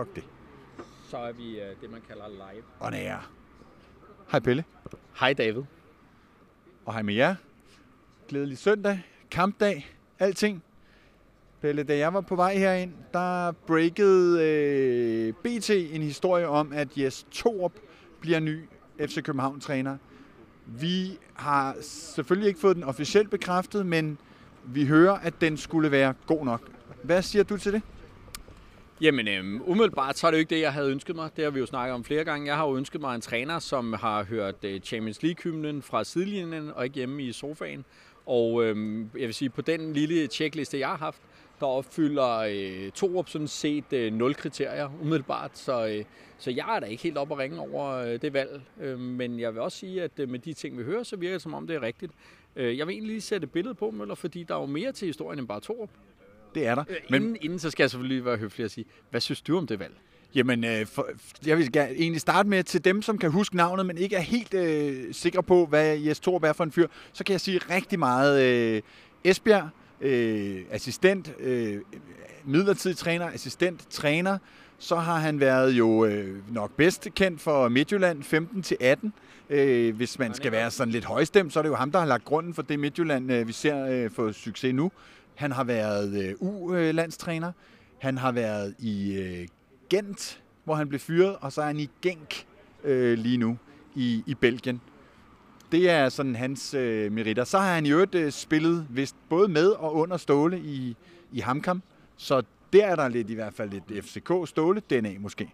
Fuck det. Så er vi uh, det, man kalder live. Og er. Hej Pelle. Hej David. Og hej med jer. Glædelig søndag. Kampdag. Alting. Pelle, da jeg var på vej herind, der breakede øh, BT en historie om, at Jes Torup bliver ny FC København-træner. Vi har selvfølgelig ikke fået den officielt bekræftet, men vi hører, at den skulle være god nok. Hvad siger du til det? Jamen, øhm, umiddelbart så er det jo ikke det, jeg havde ønsket mig. Det har vi jo snakket om flere gange. Jeg har jo ønsket mig en træner, som har hørt øh, Champions League-hymnen fra sidelinjen og ikke hjemme i sofaen. Og øhm, jeg vil sige, på den lille checkliste, jeg har haft, der opfylder øh, Torup sådan set øh, nul kriterier umiddelbart. Så, øh, så jeg er da ikke helt op at ringe over øh, det valg. Øh, men jeg vil også sige, at øh, med de ting, vi hører, så virker det som om, det er rigtigt. Øh, jeg vil egentlig lige sætte et billede på, Møller, fordi der er jo mere til historien end bare Torup. Det er der. Øh, men... inden, inden så skal jeg selvfølgelig være høflig at sige, hvad synes du om det valg? Jamen, øh, for, jeg vil gerne egentlig starte med til dem, som kan huske navnet, men ikke er helt øh, sikre på, hvad Jes Torup er for en fyr. Så kan jeg sige rigtig meget øh, Esbjerg, øh, assistent, øh, midlertidig træner, assistent, træner. Så har han været jo øh, nok bedst kendt for Midtjylland 15-18. Øh, hvis man skal være sådan lidt højstemt, så er det jo ham, der har lagt grunden for det Midtjylland, øh, vi ser øh, få succes nu. Han har været øh, U-landstræner. Han har været i øh, Gent, hvor han blev fyret, og så er han i Genk øh, lige nu i, i Belgien. Det er sådan hans øh, meritter. Så har han i øvrigt øh, spillet vist både med og under Ståle i, i Hamkam. Så der er der lidt i hvert fald lidt FCK-Ståle DNA måske.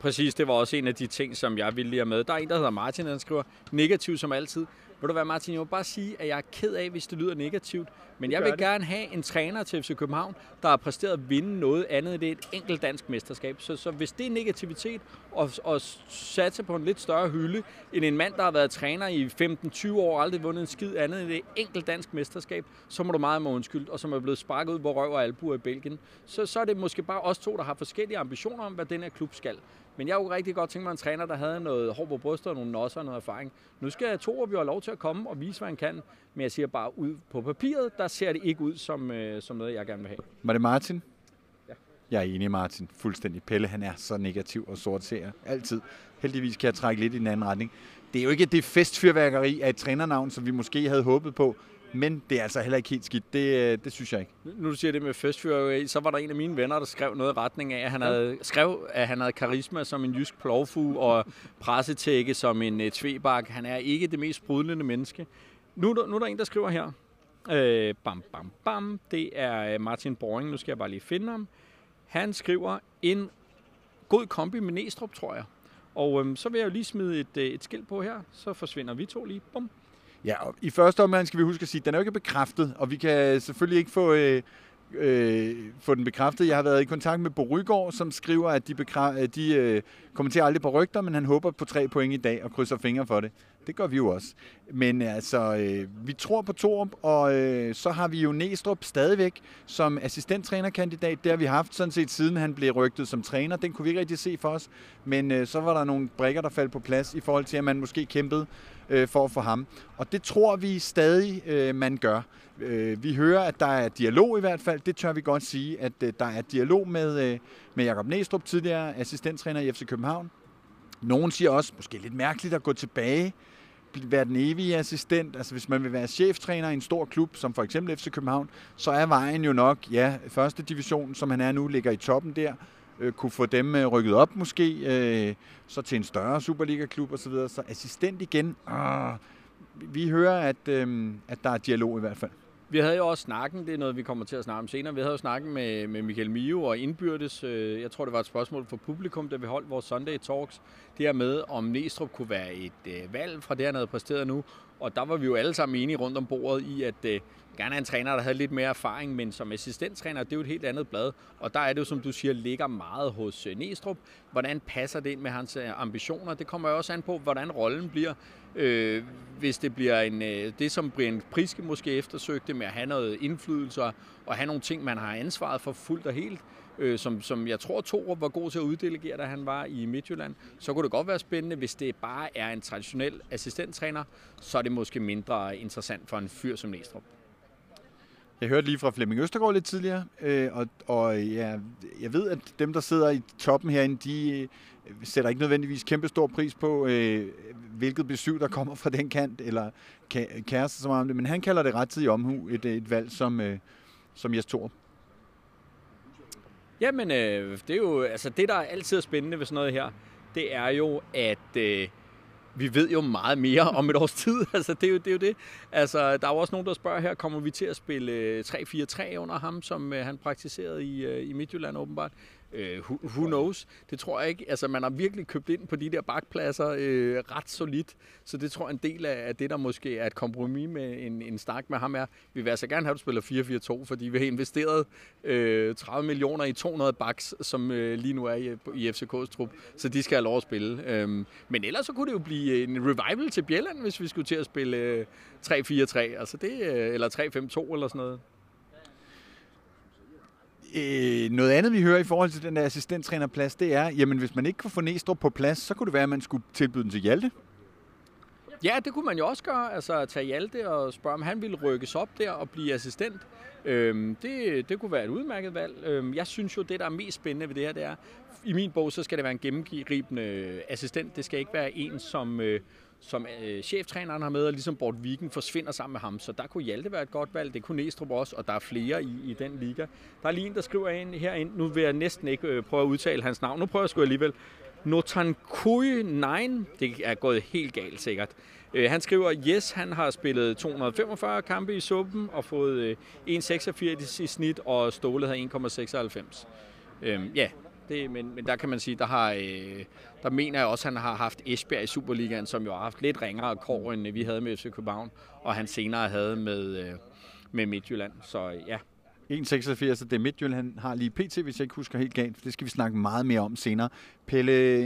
Præcis, det var også en af de ting, som jeg ville lige have med. Der er en, der hedder Martin, der skriver, negativ som altid. Vil du være, Martin, jeg vil bare sige, at jeg er ked af, hvis det lyder negativt. Men jeg vil det. gerne have en træner til FC København, der har præsteret at vinde noget andet end et enkelt dansk mesterskab. Så, så hvis det er negativitet, og, og satse på en lidt større hylde, end en mand, der har været træner i 15-20 år og aldrig vundet en skid andet end et enkelt dansk mesterskab, så må du meget med undskyld, og som er blevet sparket ud på røv og albuer i Belgien. Så, så er det måske bare os to, der har forskellige ambitioner om, hvad den her klub skal. Men jeg kunne rigtig godt tænke mig en træner, der havde noget hår på brystet og nogle nosser og noget erfaring. Nu skal Torup jo have lov til at komme og vise, hvad han kan. Men jeg siger bare, ud på papiret, der ser det ikke ud som, øh, som noget, jeg gerne vil have. Var det Martin? Ja. Jeg er enig, Martin. Fuldstændig. Pelle, han er så negativ og sort ser Altid. Heldigvis kan jeg trække lidt i den anden retning. Det er jo ikke det festfyrværkeri af et trænernavn, som vi måske havde håbet på. Men det er altså heller ikke helt skidt. Det, øh, det synes jeg ikke. Nu du siger det med festfyrværkeri, så var der en af mine venner, der skrev noget i retning af, at han havde, skrev, at han havde karisma som en jysk plovfugl og pressetække som en uh, tvebak. Han er ikke det mest sprudlende menneske. Nu, nu er der en, der skriver her. Øh, bam, bam, bam. Det er øh, Martin Boring. Nu skal jeg bare lige finde ham. Han skriver en god kombi med Næstrup, tror jeg. Og øhm, så vil jeg jo lige smide et, et skilt på her. Så forsvinder vi to lige. Bum. Ja, og i første omgang skal vi huske at sige, at den er jo ikke bekræftet, og vi kan selvfølgelig ikke få, øh, øh, få den bekræftet. Jeg har været i kontakt med Bo Rygaard, som skriver, at de, bekræ- de øh, kommenterer aldrig på rygter, men han håber på tre point i dag og krydser fingre for det. Det gør vi jo også. Men altså, øh, vi tror på Torup, og øh, så har vi jo Næstrup stadigvæk som assistenttrænerkandidat. Det har vi haft sådan set siden han blev rygtet som træner. Den kunne vi ikke rigtig se for os. Men øh, så var der nogle brikker, der faldt på plads i forhold til, at man måske kæmpede øh, for at få ham. Og det tror vi stadig, øh, man gør. Øh, vi hører, at der er dialog i hvert fald. Det tør vi godt sige, at øh, der er dialog med, øh, med Jakob Næstrup, tidligere assistenttræner i FC København. Nogen siger også, måske lidt mærkeligt at gå tilbage være den evige assistent. Altså hvis man vil være cheftræner i en stor klub, som for eksempel FC København, så er vejen jo nok, ja, første division, som han er nu, ligger i toppen der, øh, kunne få dem øh, rykket op måske, øh, så til en større Superliga-klub osv. Så, så assistent igen, øh, vi hører, at, øh, at der er dialog i hvert fald. Vi havde jo også snakken, det er noget, vi kommer til at snakke om senere. Vi havde jo snakken med, med Michael Mio og indbyrdes. Øh, jeg tror, det var et spørgsmål for publikum, da vi holdt vores Sunday Talks. Det her med, om Næstrup kunne være et øh, valg fra det, han havde præsteret nu. Og der var vi jo alle sammen enige rundt om bordet i, at øh, gerne er en træner, der havde lidt mere erfaring, men som assistenttræner, det er jo et helt andet blad. Og der er det jo, som du siger, ligger meget hos øh, Næstrup. Hvordan passer det ind med hans øh, ambitioner? Det kommer jo også an på, hvordan rollen bliver. Øh, hvis det bliver en, øh, det, som Brian Priske måske eftersøgte med at have noget indflydelse og have nogle ting, man har ansvaret for fuldt og helt, øh, som, som jeg tror Torup var god til at uddelegere, da han var i Midtjylland, så kunne det godt være spændende. Hvis det bare er en traditionel assistenttræner, så er det måske mindre interessant for en fyr som Næstrup. Jeg hørte lige fra Flemming Østergaard lidt tidligere, øh, og, og ja, jeg ved, at dem, der sidder i toppen herinde, de øh, sætter ikke nødvendigvis kæmpe stor pris på, øh, hvilket besøg, der kommer fra den kant, eller kæreste så meget om det, men han kalder det rettidig omhu, et, et valg som, øh, som Jes Thorup Jamen, øh, det er jo, altså det, der er altid spændende ved sådan noget her, det er jo, at øh, vi ved jo meget mere om et års tid. altså, det er, jo, det er jo det. Altså, der er jo også nogen, der spørger her, kommer vi til at spille øh, 3-4-3 under ham, som øh, han praktiserede i, øh, i Midtjylland åbenbart? Øh, who, who knows? Det tror jeg ikke. Altså, man har virkelig købt ind på de der bakpladser øh, ret solidt. Så det tror jeg en del af, det, der måske er et kompromis med en, en snak med ham er, vi vil altså gerne have, at du spiller 4-4-2, fordi vi har investeret øh, 30 millioner i 200 baks, som øh, lige nu er i, i FCK's trup. Så de skal have lov at spille. Øhm, men ellers så kunne det jo blive en revival til Bjelland, hvis vi skulle til at spille øh, 3-4-3, altså det, øh, eller 3-5-2 eller sådan noget. Øh, noget andet, vi hører i forhold til den der assistenttrænerplads, det er, jamen hvis man ikke kunne få Næstrup på plads, så kunne det være, at man skulle tilbyde den til Hjalte. Ja, det kunne man jo også gøre. Altså tage Hjalte og spørge, om han ville rykkes op der og blive assistent. Øhm, det, det kunne være et udmærket valg. Øhm, jeg synes jo, det der er mest spændende ved det her, det er, i min bog, så skal det være en gennemgribende assistent. Det skal ikke være en, som, øh, som øh, cheftræneren har med, og ligesom Bort Viken forsvinder sammen med ham. Så der kunne Hjalte være et godt valg, det kunne Næstrup også, og der er flere i, i den liga. Der er lige en, der skriver ind herind, nu vil jeg næsten ikke øh, prøve at udtale hans navn, nu prøver jeg sgu alligevel. Notankui 9, det er gået helt galt sikkert. Øh, han skriver, yes, han har spillet 245 kampe i suppen og fået øh, 1,86 i snit, og Ståle havde 1,96. Øh, ja, det, men, men der kan man sige, der har, øh, der mener jeg også, at han har haft Esbjerg i Superligaen, som jo har haft lidt ringere kår, end vi havde med FC København, og han senere havde med, øh, med Midtjylland. Så ja, 1,86, det er Midtjylland har lige PT, hvis jeg ikke husker helt galt. Det skal vi snakke meget mere om senere. Pelle,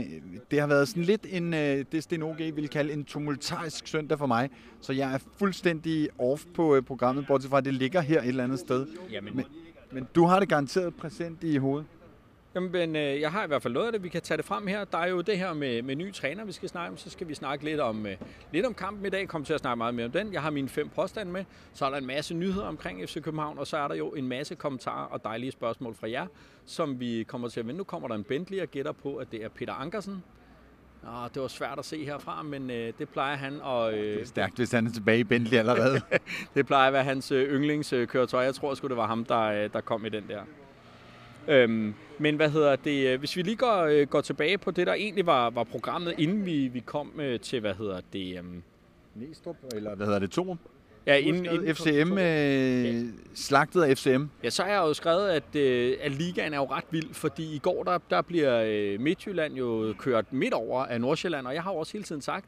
det har været sådan lidt en, øh, det Sten OG vil kalde en tumultarisk søndag for mig, så jeg er fuldstændig off på øh, programmet, bortset fra, at det ligger her et eller andet sted. Jamen. Men, men du har det garanteret præsent i hovedet. Jamen, øh, jeg har i hvert fald noget af det. Vi kan tage det frem her. Der er jo det her med, med ny træner, vi skal snakke om. Så skal vi snakke lidt om, øh, lidt om kampen i dag. Kommer til at snakke meget mere om den. Jeg har mine fem påstande med. Så er der en masse nyheder omkring FC København, og så er der jo en masse kommentarer og dejlige spørgsmål fra jer, som vi kommer til at vende. Nu kommer der en Bentley og gætter på, at det er Peter Ankersen. Oh, det var svært at se herfra, men øh, det plejer han at... Øh, det er stærkt, hvis han er tilbage i Bentley allerede. det plejer at være hans øh, yndlingskøretøj. Jeg tror sgu, det var ham, der, øh, der kom i den der. Øhm, men hvad hedder det, øh, hvis vi lige går, øh, går tilbage på det, der egentlig var, var programmet, inden vi, vi kom øh, til, hvad hedder det... Øhm, Næstrup, eller hvad hedder det, Torum? Ja, inden, inden FCM, øh, slagtet af FCM. Ja, så har jeg jo skrevet, at, øh, at ligaen er jo ret vild, fordi i går der, der bliver øh, Midtjylland jo kørt midt over af Nordsjælland, og jeg har også hele tiden sagt,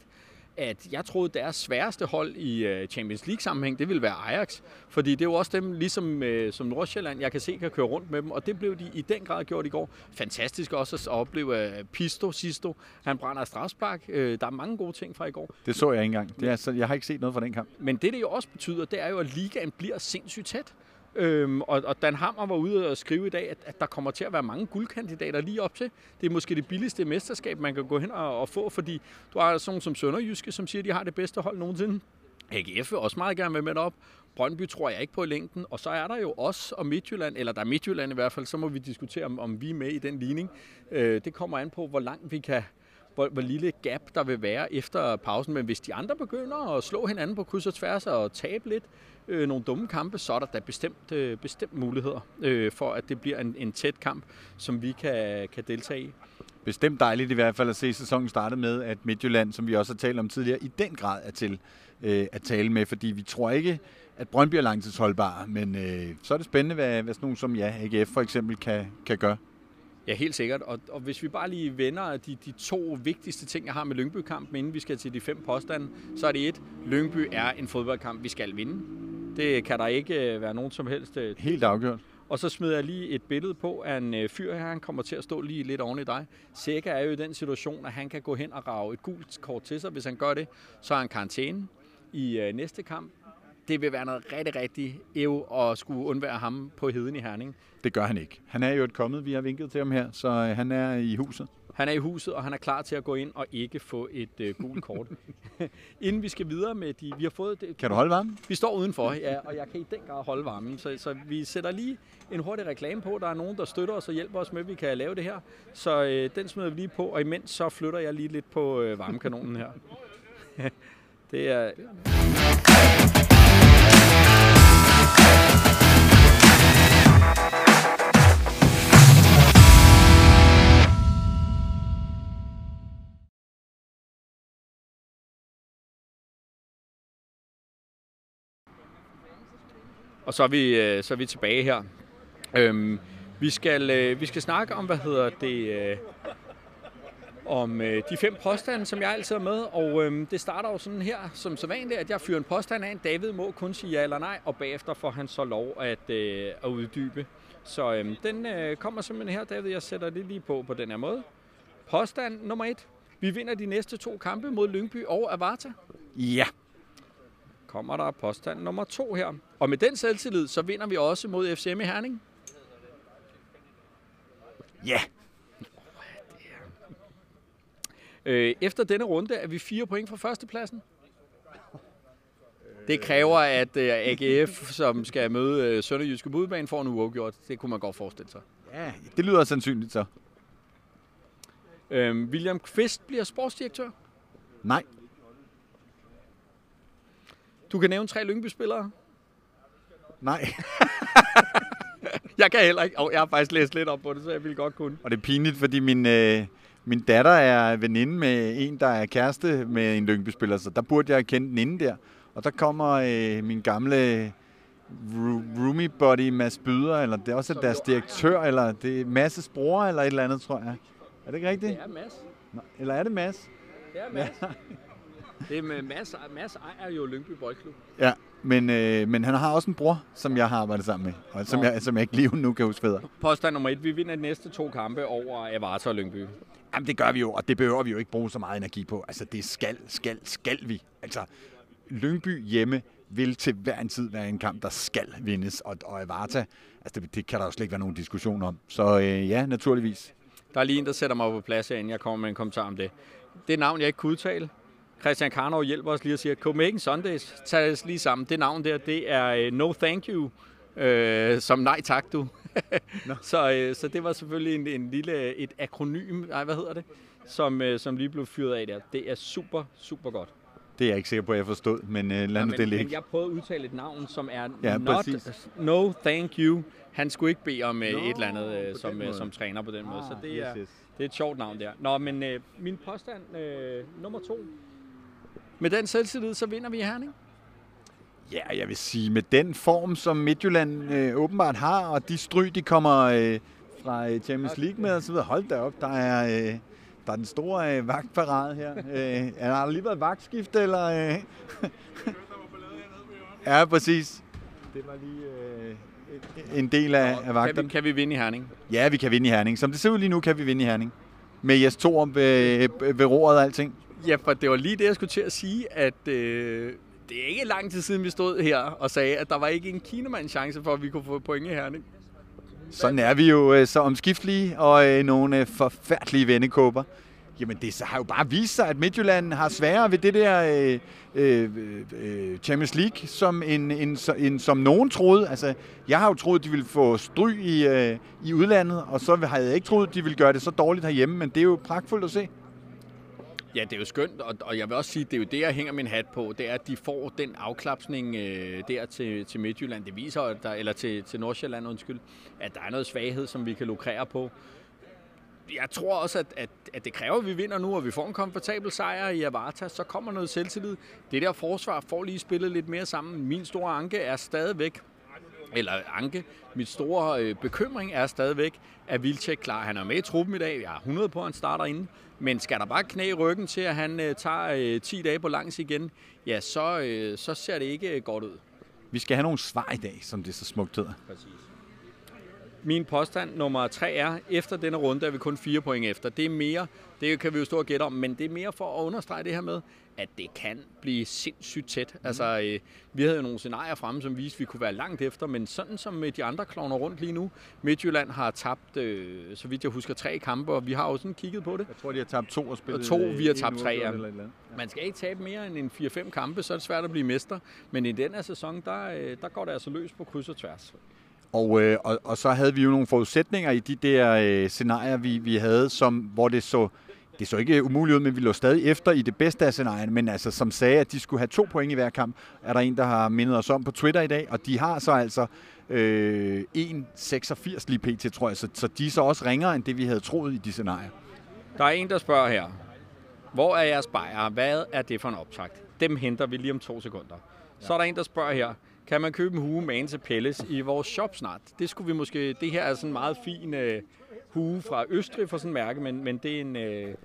at jeg troede, deres sværeste hold i øh, Champions League-sammenhæng, det ville være Ajax. Fordi det er jo også dem, ligesom øh, som Nordsjælland, jeg kan se, kan køre rundt med dem. Og det blev de i den grad gjort i går. Fantastisk også at opleve uh, Pisto, Sisto. Han brænder strafspark. Uh, der er mange gode ting fra i går. Det så jeg ikke engang. Det er, så jeg har ikke set noget fra den kamp. Men det, det jo også betyder, det er jo, at ligaen bliver sindssygt tæt. Øhm, og, og Dan Hammer var ude og skrive i dag, at, at der kommer til at være mange guldkandidater lige op til. Det er måske det billigste mesterskab, man kan gå hen og, og få, fordi du har sådan som Sønderjyske, som siger, at de har det bedste hold nogensinde. AGF vil også meget gerne være med op. Brøndby tror jeg ikke på i længden. Og så er der jo os og Midtjylland, eller der er Midtjylland i hvert fald, så må vi diskutere, om, om vi er med i den ligning. Øh, det kommer an på, hvor langt vi kan, hvor, hvor lille gap der vil være efter pausen. Men hvis de andre begynder at slå hinanden på kryds og tværs og tabe lidt, øh, nogle dumme kampe, så er der da bestemt, øh, bestemt muligheder øh, for, at det bliver en, en tæt kamp, som vi kan, kan deltage i. Bestemt dejligt i hvert fald at se sæsonen starte med, at Midtjylland, som vi også har talt om tidligere, i den grad er til øh, at tale med, fordi vi tror ikke, at Brøndby er langtidsholdbar, men øh, så er det spændende, hvad, hvad sådan nogen som ja, AGF for eksempel kan, kan gøre. Ja, helt sikkert. Og, og hvis vi bare lige vender de, de to vigtigste ting, jeg har med Lyngby-kampen, inden vi skal til de fem påstande, så er det et, Lyngby er en fodboldkamp, vi skal vinde. Det kan der ikke øh, være nogen som helst... Øh, helt afgjort. Og så smider jeg lige et billede på af en øh, fyr her, han kommer til at stå lige lidt oven i dig. Sækker er jo i den situation, at han kan gå hen og rave et gult kort til sig. Hvis han gør det, så er han karantæne i næste kamp det vil være noget rigtig, rigtig ev at skulle undvære ham på heden i Herning. Det gør han ikke. Han er jo et kommet, vi har vinket til ham her, så han er i huset. Han er i huset, og han er klar til at gå ind og ikke få et øh, gult kort. Inden vi skal videre med de... Vi har fået... Det, Kan du holde varmen? Vi står udenfor, ja, og jeg kan i den grad holde varmen. Så, så vi sætter lige en hurtig reklame på. Der er nogen, der støtter os og hjælper os med, at vi kan lave det her. Så øh, den smider vi lige på, og imens så flytter jeg lige lidt på øh, varmekanonen her. det er... Og så er vi, øh, så er vi tilbage her. Øhm, vi, skal, øh, vi skal snakke om, hvad hedder det, øh, om øh, de fem påstande, som jeg altid er med. Og øh, det starter jo sådan her, som så vanligt, at jeg fyrer en påstand af en. David må kun sige ja eller nej, og bagefter får han så lov at, øh, at uddybe. Så øh, den øh, kommer simpelthen her, David. Jeg sætter det lige på på den her måde. Påstand nummer et. Vi vinder de næste to kampe mod Lyngby og Avarta. Ja. Kommer der påstand nummer to her. Og med den selvtillid, så vinder vi også mod FCM i Herning. Ja. Øh, efter denne runde er vi fire point fra førstepladsen. Det kræver, at øh, AGF, som skal møde øh, Sønderjyske Budbane, får en uafgjort. Det kunne man godt forestille sig. Ja, det lyder sandsynligt så. Øh, William Kvist bliver sportsdirektør. Nej. Du kan nævne tre Lyngby-spillere. Nej. Jeg kan heller ikke. Og jeg har faktisk læst lidt op på det, så jeg ville godt kunne. Og det er pinligt, fordi min, øh, min datter er veninde med en, der er kæreste med en Lyngby-spiller, så der burde jeg kende den inden der. Og der kommer øh, min gamle roomie buddy Mads Byder, eller det er også deres direktør, eller det er Mads' bror, eller et eller andet, tror jeg. Er det ikke rigtigt? Det er Mads. Nå, Eller er det Mads? Det er Mads. Det er med Mads. Mads ejer jo Lyngby Boldklub. Ja, men, øh, men han har også en bror, som jeg har arbejdet sammen med, og som, Nå. jeg, som jeg ikke lige nu kan huske federe. Påstand nummer et. Vi vinder de næste to kampe over Avarta og Lyngby. Jamen det gør vi jo, og det behøver vi jo ikke bruge så meget energi på. Altså det skal, skal, skal vi. Altså Lyngby hjemme vil til hver en tid være en kamp, der skal vindes, og, og Avarta, altså det, det kan der jo slet ikke være nogen diskussion om. Så øh, ja, naturligvis. Der er lige en, der sætter mig på plads her, inden jeg kommer med en kommentar om det. Det er navn, jeg ikke kunne udtale. Christian Karnov hjælper os lige at sige, Copenhagen Sundays, tag os lige sammen. Det navn der, det er uh, No Thank You, uh, som nej tak du. Nå. så, uh, så det var selvfølgelig en, en lille, et akronym, nej hvad hedder det, som, uh, som lige blev fyret af der. Det er super, super godt. Det er jeg ikke sikker på, at jeg forstod, men øh, lad Ja, nu men, det men ligge. jeg prøvede at udtale et navn, som er Ja, not, præcis. No Thank You. Han skulle ikke bede om uh, Nå, et eller andet uh, som, måde. som træner på den måde. Så det er, yes, yes. det er et sjovt navn der. Nå, men øh, min påstand øh, nummer to. Med den selvtillid, så vinder vi i Herning. Ja, jeg vil sige, med den form, som Midtjylland øh, åbenbart har, og de stryg, de kommer øh, fra øh, Champions League med osv., hold da op, der er, øh, der er den store øh, vagtparade her. øh, er der lige været vagtskift, eller? Øh? ja, præcis. Det var lige øh, en del af, af Kan vagterne. vi, kan vi vinde i Herning? Ja, vi kan vinde i Herning. Som det ser ud lige nu, kan vi vinde i Herning. Med Jes Thor ved, ved roret og alting. Ja, for det var lige det, jeg skulle til at sige, at øh, det er ikke lang tid siden, vi stod her og sagde, at der var ikke en kinemand chance for, at vi kunne få point i Herning. Sådan er vi jo øh, så omskiftelige og øh, nogle øh, forfærdelige vendekåber. Jamen det så har jo bare vist sig, at Midtjylland har sværere ved det der øh, øh, øh Champions League, som, en, en, en, som nogen troede. Altså, jeg har jo troet, de ville få stry i, øh, i udlandet, og så havde jeg ikke troet, de ville gøre det så dårligt herhjemme, men det er jo pragtfuldt at se. Ja, det er jo skønt, og, og jeg vil også sige, det er jo det, jeg hænger min hat på, det er, at de får den afklapsning øh, der til, til Midtjylland. Det viser, at der, eller til, til Nordsjælland, undskyld, at der er noget svaghed, som vi kan lukrere på. Jeg tror også, at, at, at det kræver, at vi vinder nu, og vi får en komfortabel sejr i Avarta, så kommer noget selvtillid. Det der forsvar får lige spillet lidt mere sammen. Min store anke er stadigvæk, eller anke, mit store øh, bekymring er stadigvæk, at Vilcek klar, han er med i truppen i dag, jeg har 100 på, at han starter inden men skal der bare knæ i ryggen til, at han øh, tager øh, 10 dage på langs igen, ja, så, øh, så ser det ikke øh, godt ud. Vi skal have nogle svar i dag, som det så smukt hedder. Præcis. Min påstand nummer tre er, efter denne runde er vi kun fire point efter. Det er mere, det kan vi jo stå og gætte om, men det er mere for at understrege det her med, at det kan blive sindssygt tæt. Mm. Altså, øh, vi havde jo nogle scenarier fremme, som viste, at vi kunne være langt efter, men sådan som med de andre klovner rundt lige nu, Midtjylland har tabt, øh, så vidt jeg husker, tre kampe, og vi har også sådan kigget på det. Jeg tror, de har tabt to og spillet og to, vi har tabt tre, ja. Man skal ikke tabe mere end en 4-5 kampe, så er det svært at blive mester. Men i den her sæson, der, øh, der går det altså løs på kryds og tværs. Og, øh, og, og så havde vi jo nogle forudsætninger i de der øh, scenarier, vi, vi havde, som, hvor det så det så ikke øh, umuligt ud, men vi lå stadig efter i det bedste af scenarien, men altså som sagde, at de skulle have to point i hver kamp, er der en, der har mindet os om på Twitter i dag, og de har så altså øh, 1,86 lige pt, tror jeg, så, så de er så også ringere end det, vi havde troet i de scenarier. Der er en, der spørger her, hvor er jeres bajer? Hvad er det for en optakt? Dem henter vi lige om to sekunder. Ja. Så er der en, der spørger her, kan man købe en hue med til Pelles i vores shop snart? Det skulle vi måske, det her er sådan en meget fin øh, hue fra Østrig for sådan en mærke, men, men det er en... Øh,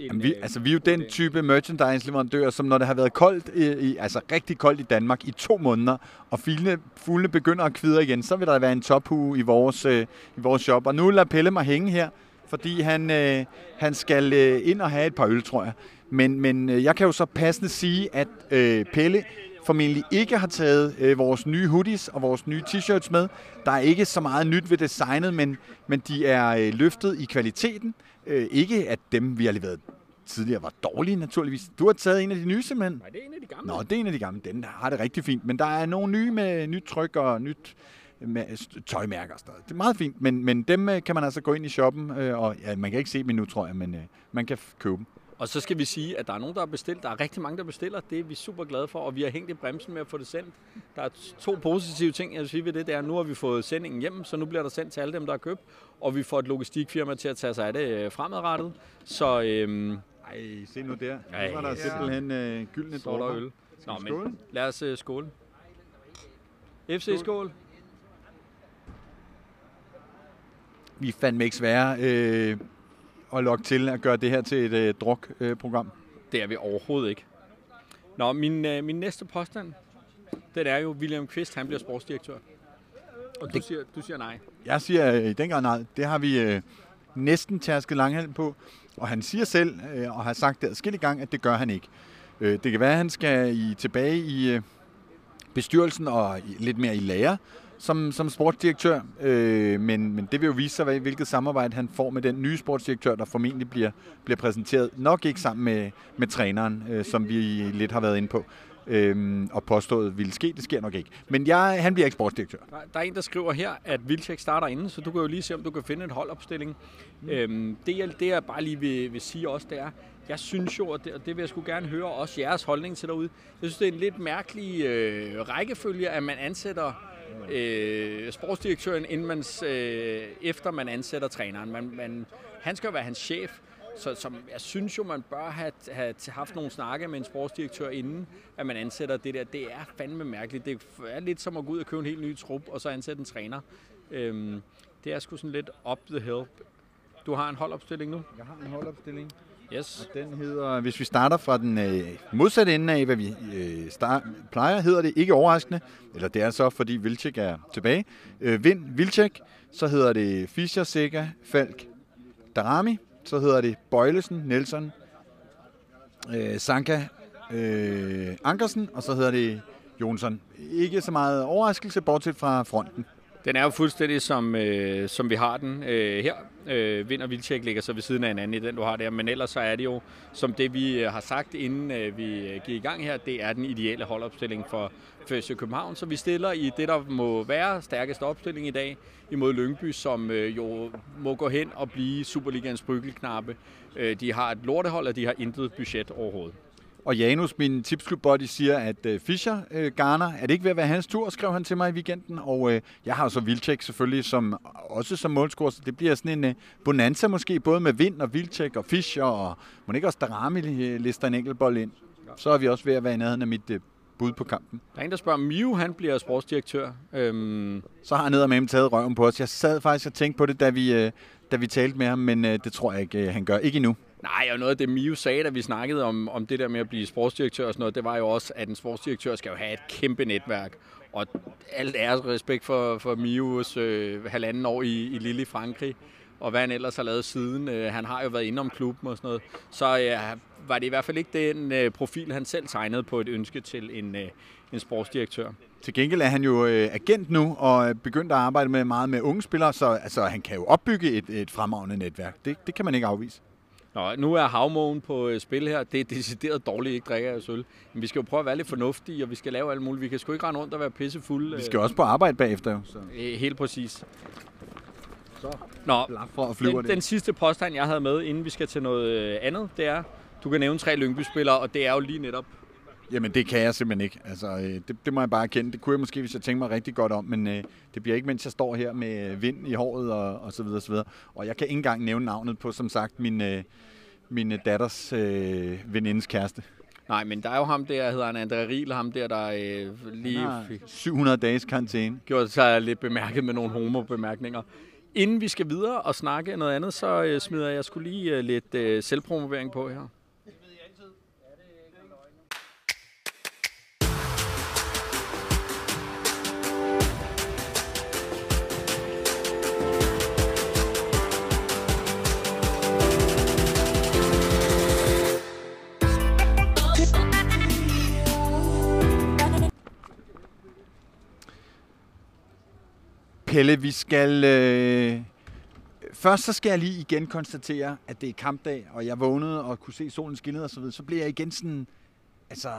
en Jamen, vi, altså, vi er jo den type merchandise-leverandør, som når det har været koldt, i, i, altså rigtig koldt i Danmark i to måneder, og fuglene, fuglene begynder at kvidre igen, så vil der være en tophue i vores, øh, i vores shop. Og nu lader Pelle mig hænge her, fordi han, øh, han skal øh, ind og have et par øl, tror jeg. Men, men øh, jeg kan jo så passende sige, at øh, Pelle formentlig ikke har taget øh, vores nye hoodies og vores nye t-shirts med. Der er ikke så meget nyt ved designet, men, men de er øh, løftet i kvaliteten. Øh, ikke at dem, vi har leveret tidligere, var dårlige naturligvis. Du har taget en af de nye simpelthen. Nej, det er en af de gamle. Nå, det er en af de gamle. Den har det rigtig fint. Men der er nogle nye med nyt tryk og nyt med tøjmærker og sådan noget. Det er meget fint, men, men dem øh, kan man altså gå ind i shoppen, øh, og ja, man kan ikke se dem nu, tror jeg, men øh, man kan købe dem. Og så skal vi sige, at der er nogen, der har bestilt. Der er rigtig mange, der bestiller. Det er vi super glade for, og vi har hængt i bremsen med at få det sendt. Der er to positive ting, jeg vil sige ved det. Det er, at nu har vi fået sendingen hjem, så nu bliver der sendt til alle dem, der har købt. Og vi får et logistikfirma til at tage sig af det øh, fremadrettet. Så øhm, ej, se nu der. Ej, nu var der ja. simpelthen øh, gyldne dråber. øl. Nå, men lad os uh, skåle. FC skål. skål. Vi fandme ikke svære. Øh, at lokke til at gøre det her til et øh, drukprogram? Det er vi overhovedet ikke. Nå, min, øh, min næste påstand, den er jo, William Kvist, han bliver sportsdirektør. Og du, det, siger, du siger nej. Jeg siger øh, i den grad nej. Det har vi øh, næsten tærsket langhælden på. Og han siger selv, øh, og har sagt det adskillige gang, at det gør han ikke. Øh, det kan være, at han skal i, tilbage i øh, bestyrelsen og i, lidt mere i lære, som, som sportsdirektør, øh, men, men det vil jo vise sig, hvilket samarbejde han får med den nye sportsdirektør, der formentlig bliver, bliver præsenteret. Nok ikke sammen med, med træneren, øh, som vi lidt har været inde på øh, og påstået ville ske. Det sker nok ikke. Men jeg, han bliver ikke sportsdirektør. Der, er en, der skriver her, at Vilcek starter inden, så du kan jo lige se, om du kan finde en holdopstilling. Mm. Øhm, det, jeg, det, jeg bare lige vil, vil sige også, det er, jeg synes jo, og det, og det vil jeg sgu gerne høre også jeres holdning til derude, jeg synes, det er en lidt mærkelig øh, rækkefølge, at man ansætter øh, sportsdirektøren, inden man, øh, efter man ansætter træneren. Man, man, han skal jo være hans chef, så som, jeg synes jo, man bør have, have haft nogle snakke med en sportsdirektør inden, at man ansætter det der. Det er fandme mærkeligt. Det er lidt som at gå ud og købe en helt ny trup, og så ansætte en træner. Øhm, det er sgu sådan lidt up the hill. Du har en holdopstilling nu? Jeg har en holdopstilling. Yes. Og den hedder, hvis vi starter fra den øh, modsatte ende af, hvad vi øh, start, plejer, hedder det ikke overraskende, eller det er så, fordi Vilcek er tilbage. Øh, Vind Vilcek, så hedder det Fischer, Sega, Falk, Darami, så hedder det Bøjlesen, Nelson, øh, Sanka, øh, Ankersen, og så hedder det Jonsson. Ikke så meget overraskelse, bortset fra fronten. Den er jo fuldstændig som, øh, som vi har den øh, her. Øh, Vind og Vildtjek ligger så ved siden af hinanden i den, du har der. Men ellers så er det jo, som det vi øh, har sagt, inden øh, vi øh, gik i gang her, det er den ideelle holdopstilling for FC København. Så vi stiller i det, der må være stærkeste opstilling i dag imod Lyngby, som øh, jo må gå hen og blive Superligans bryggelknappe. Øh, de har et lortehold, og de har intet budget overhovedet. Og Janus, min tipsklub buddy, siger, at uh, Fischer uh, Garner, er det ikke ved at være hans tur, skrev han til mig i weekenden. Og uh, jeg har så Vilcek selvfølgelig som, også som målscorer, så det bliver sådan en uh, bonanza måske, både med Vind og Vilcek og Fischer, og må ikke også Darami lister en enkelt bold ind. Så er vi også ved at være i nærheden af mit uh, bud på kampen. Der er en, der spørger, Miu han bliver sportsdirektør. Øhm... Så har han ned og med ham taget røven på os. Jeg sad faktisk og tænkte på det, da vi, uh, da vi talte med ham, men uh, det tror jeg ikke, uh, han gør. Ikke endnu. Nej, og noget af det Mio sagde, da vi snakkede om, om det der med at blive sportsdirektør og sådan noget, det var jo også, at en sportsdirektør skal jo have et kæmpe netværk. Og alt er respekt for, for Mios øh, halvanden år i, i lille Frankrig, og hvad han ellers har lavet siden. Øh, han har jo været inde om klubben og sådan noget. Så øh, var det i hvert fald ikke den øh, profil, han selv tegnede på et ønske til en, øh, en sportsdirektør. Til gengæld er han jo øh, agent nu og begyndt at arbejde med meget med unge spillere, så altså, han kan jo opbygge et, et fremragende netværk. Det, det kan man ikke afvise. Nå, nu er havmågen på øh, spil her. Det er decideret dårligt, ikke drikker af søl. Men vi skal jo prøve at være lidt fornuftige, og vi skal lave alt muligt. Vi kan sgu ikke rende rundt og være pissefulde. Vi skal også på arbejde bagefter jo. Så. Helt præcis. Så Nå, for og flyver den, det. den sidste påstand, jeg havde med, inden vi skal til noget øh, andet, det er, du kan nævne tre Lyngby-spillere, og det er jo lige netop Jamen, det kan jeg simpelthen ikke. Altså, øh, det, det må jeg bare erkende. Det kunne jeg måske, hvis jeg tænker mig rigtig godt om, men øh, det bliver ikke, mens jeg står her med vind i håret og, og så videre, så videre. Og jeg kan ikke engang nævne navnet på, som sagt, min, øh, min datters øh, venindes kæreste. Nej, men der er jo ham der, hedder han André Riel, ham der, der øh, lige fik 700 dages karantæne. Gjort sig lidt bemærket med nogle homo-bemærkninger. Inden vi skal videre og snakke noget andet, så øh, smider jeg skulle lige øh, lidt øh, selvpromovering på her. Pelle, vi skal... Øh... Først så skal jeg lige igen konstatere, at det er kampdag, og jeg vågnede og kunne se solen skinnede og så videre. Så bliver jeg igen sådan... Altså,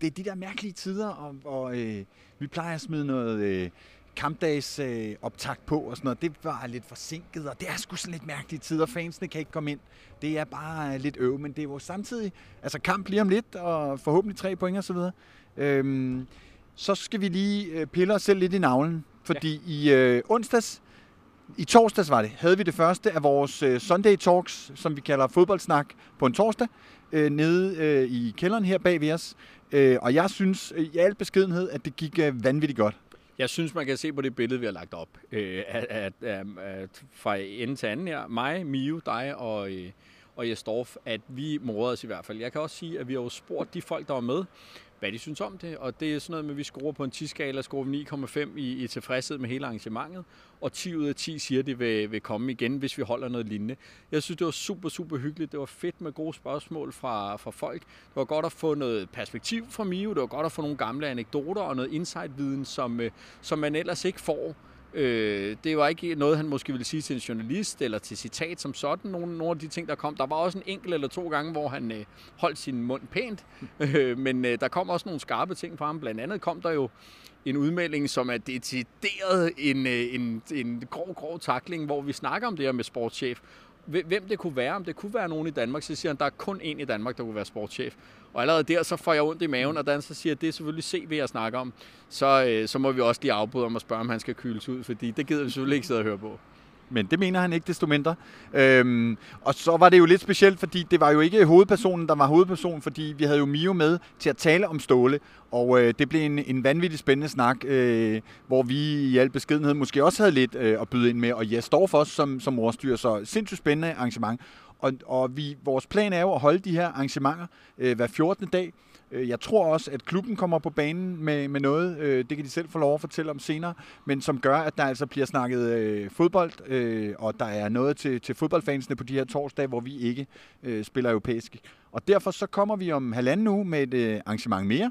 det er de der mærkelige tider, og, og øh, vi plejer at smide noget øh, kampdags øh, optakt på og sådan noget. Det var lidt forsinket, og det er sgu sådan lidt mærkelige tider. Fansene kan ikke komme ind. Det er bare øh, lidt øv, men det er jo samtidig... Altså, kamp bliver om lidt, og forhåbentlig tre point og så videre. Øhm, så skal vi lige øh, pille os selv lidt i navlen. Fordi ja. i øh, onsdags, i torsdags var det, havde vi det første af vores øh, Sunday Talks, som vi kalder fodboldsnak på en torsdag, øh, nede øh, i kælderen her bag ved os. Øh, og jeg synes øh, i al beskedenhed, at det gik øh, vanvittigt godt. Jeg synes, man kan se på det billede, vi har lagt op, øh, at, at, at, at fra ende til anden her, mig, Mio, dig og, øh, og Jesdorf, at vi morede os i hvert fald. Jeg kan også sige, at vi har jo spurgt de folk, der var med, hvad de synes om det. Og det er sådan noget med, at vi scorer på en 10-skala, scorer 9,5 i, i tilfredshed med hele arrangementet. Og 10 ud af 10 siger, at det vil, vil komme igen, hvis vi holder noget lignende. Jeg synes, det var super, super hyggeligt. Det var fedt med gode spørgsmål fra, fra folk. Det var godt at få noget perspektiv fra Mio. Det var godt at få nogle gamle anekdoter og noget insight-viden, som, øh, som man ellers ikke får Øh, det var ikke noget, han måske ville sige til en journalist eller til citat som sådan, nogle, nogle af de ting, der kom. Der var også en enkelt eller to gange, hvor han øh, holdt sin mund pænt, øh, men øh, der kom også nogle skarpe ting fra ham. Blandt andet kom der jo en udmelding, som er decideret en, øh, en, en grov, grov takling, hvor vi snakker om det her med sportschef. Hvem det kunne være, om det kunne være nogen i Danmark, så siger han, der er kun en i Danmark, der kunne være sportschef. Og allerede der, så får jeg ondt i maven, og Dan så siger, at det er selvfølgelig CV, jeg snakker om. Så, øh, så må vi også lige afbryde om at spørge, om han skal kyles ud, fordi det gider vi selvfølgelig ikke sidde og høre på. Men det mener han ikke desto mindre. Øhm, og så var det jo lidt specielt, fordi det var jo ikke hovedpersonen, der var hovedpersonen, fordi vi havde jo Mio med til at tale om Ståle. Og øh, det blev en, en vanvittig spændende snak, øh, hvor vi i al beskedenhed måske også havde lidt øh, at byde ind med. Og jeg står for os som, som ordstyr, så sindssygt spændende arrangement. Og, og vi, vores plan er jo at holde de her arrangementer øh, hver 14. dag. Øh, jeg tror også, at klubben kommer på banen med, med noget, øh, det kan de selv få lov at fortælle om senere, men som gør, at der altså bliver snakket øh, fodbold, øh, og der er noget til, til fodboldfansene på de her torsdage, hvor vi ikke øh, spiller europæisk. Og derfor så kommer vi om halvanden uge med et øh, arrangement mere,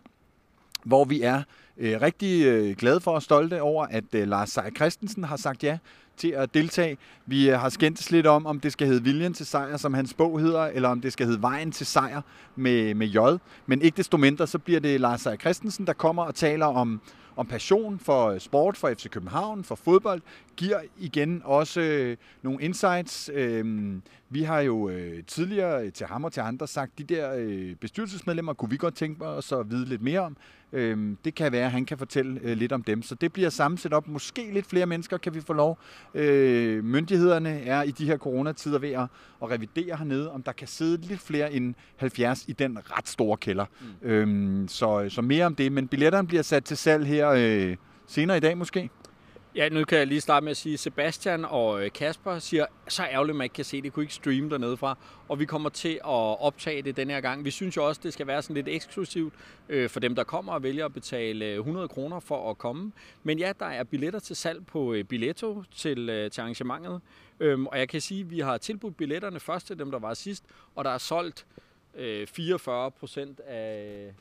hvor vi er øh, rigtig øh, glade for og stolte over, at øh, Lars Seier Christensen har sagt ja til at deltage. Vi øh, har skændtes lidt om, om det skal hedde Viljen til sejr, som hans bog hedder, eller om det skal hedde Vejen til sejr med, med J. Men ikke desto mindre, så bliver det Lars Seier Christensen, der kommer og taler om, om passion for øh, sport, for FC København, for fodbold, giver igen også øh, nogle insights. Øh, vi har jo øh, tidligere til ham og til andre sagt, de der øh, bestyrelsesmedlemmer kunne vi godt tænke os at vide lidt mere om. Øh, det kan være, at han kan fortælle øh, lidt om dem. Så det bliver sammensat op. Måske lidt flere mennesker kan vi få lov. Øh, myndighederne er i de her coronatider ved at, at revidere hernede, om der kan sidde lidt flere end 70 i den ret store kælder. Mm. Øh, så, så mere om det. Men billetterne bliver sat til salg her øh, senere i dag måske. Ja, nu kan jeg lige starte med at sige, Sebastian og øh, Kasper siger, så ærgerligt, at man ikke kan se det. kunne ikke streame dernede fra. Og vi kommer til at optage det den her gang. Vi synes jo også, det skal være sådan lidt eksklusivt øh, for dem, der kommer og vælger at betale øh, 100 kroner for at komme. Men ja, der er billetter til salg på øh, Billetto til, øh, til arrangementet. Øhm, og jeg kan sige, at vi har tilbudt billetterne først til dem, der var sidst, og der er solgt øh, 44 procent af,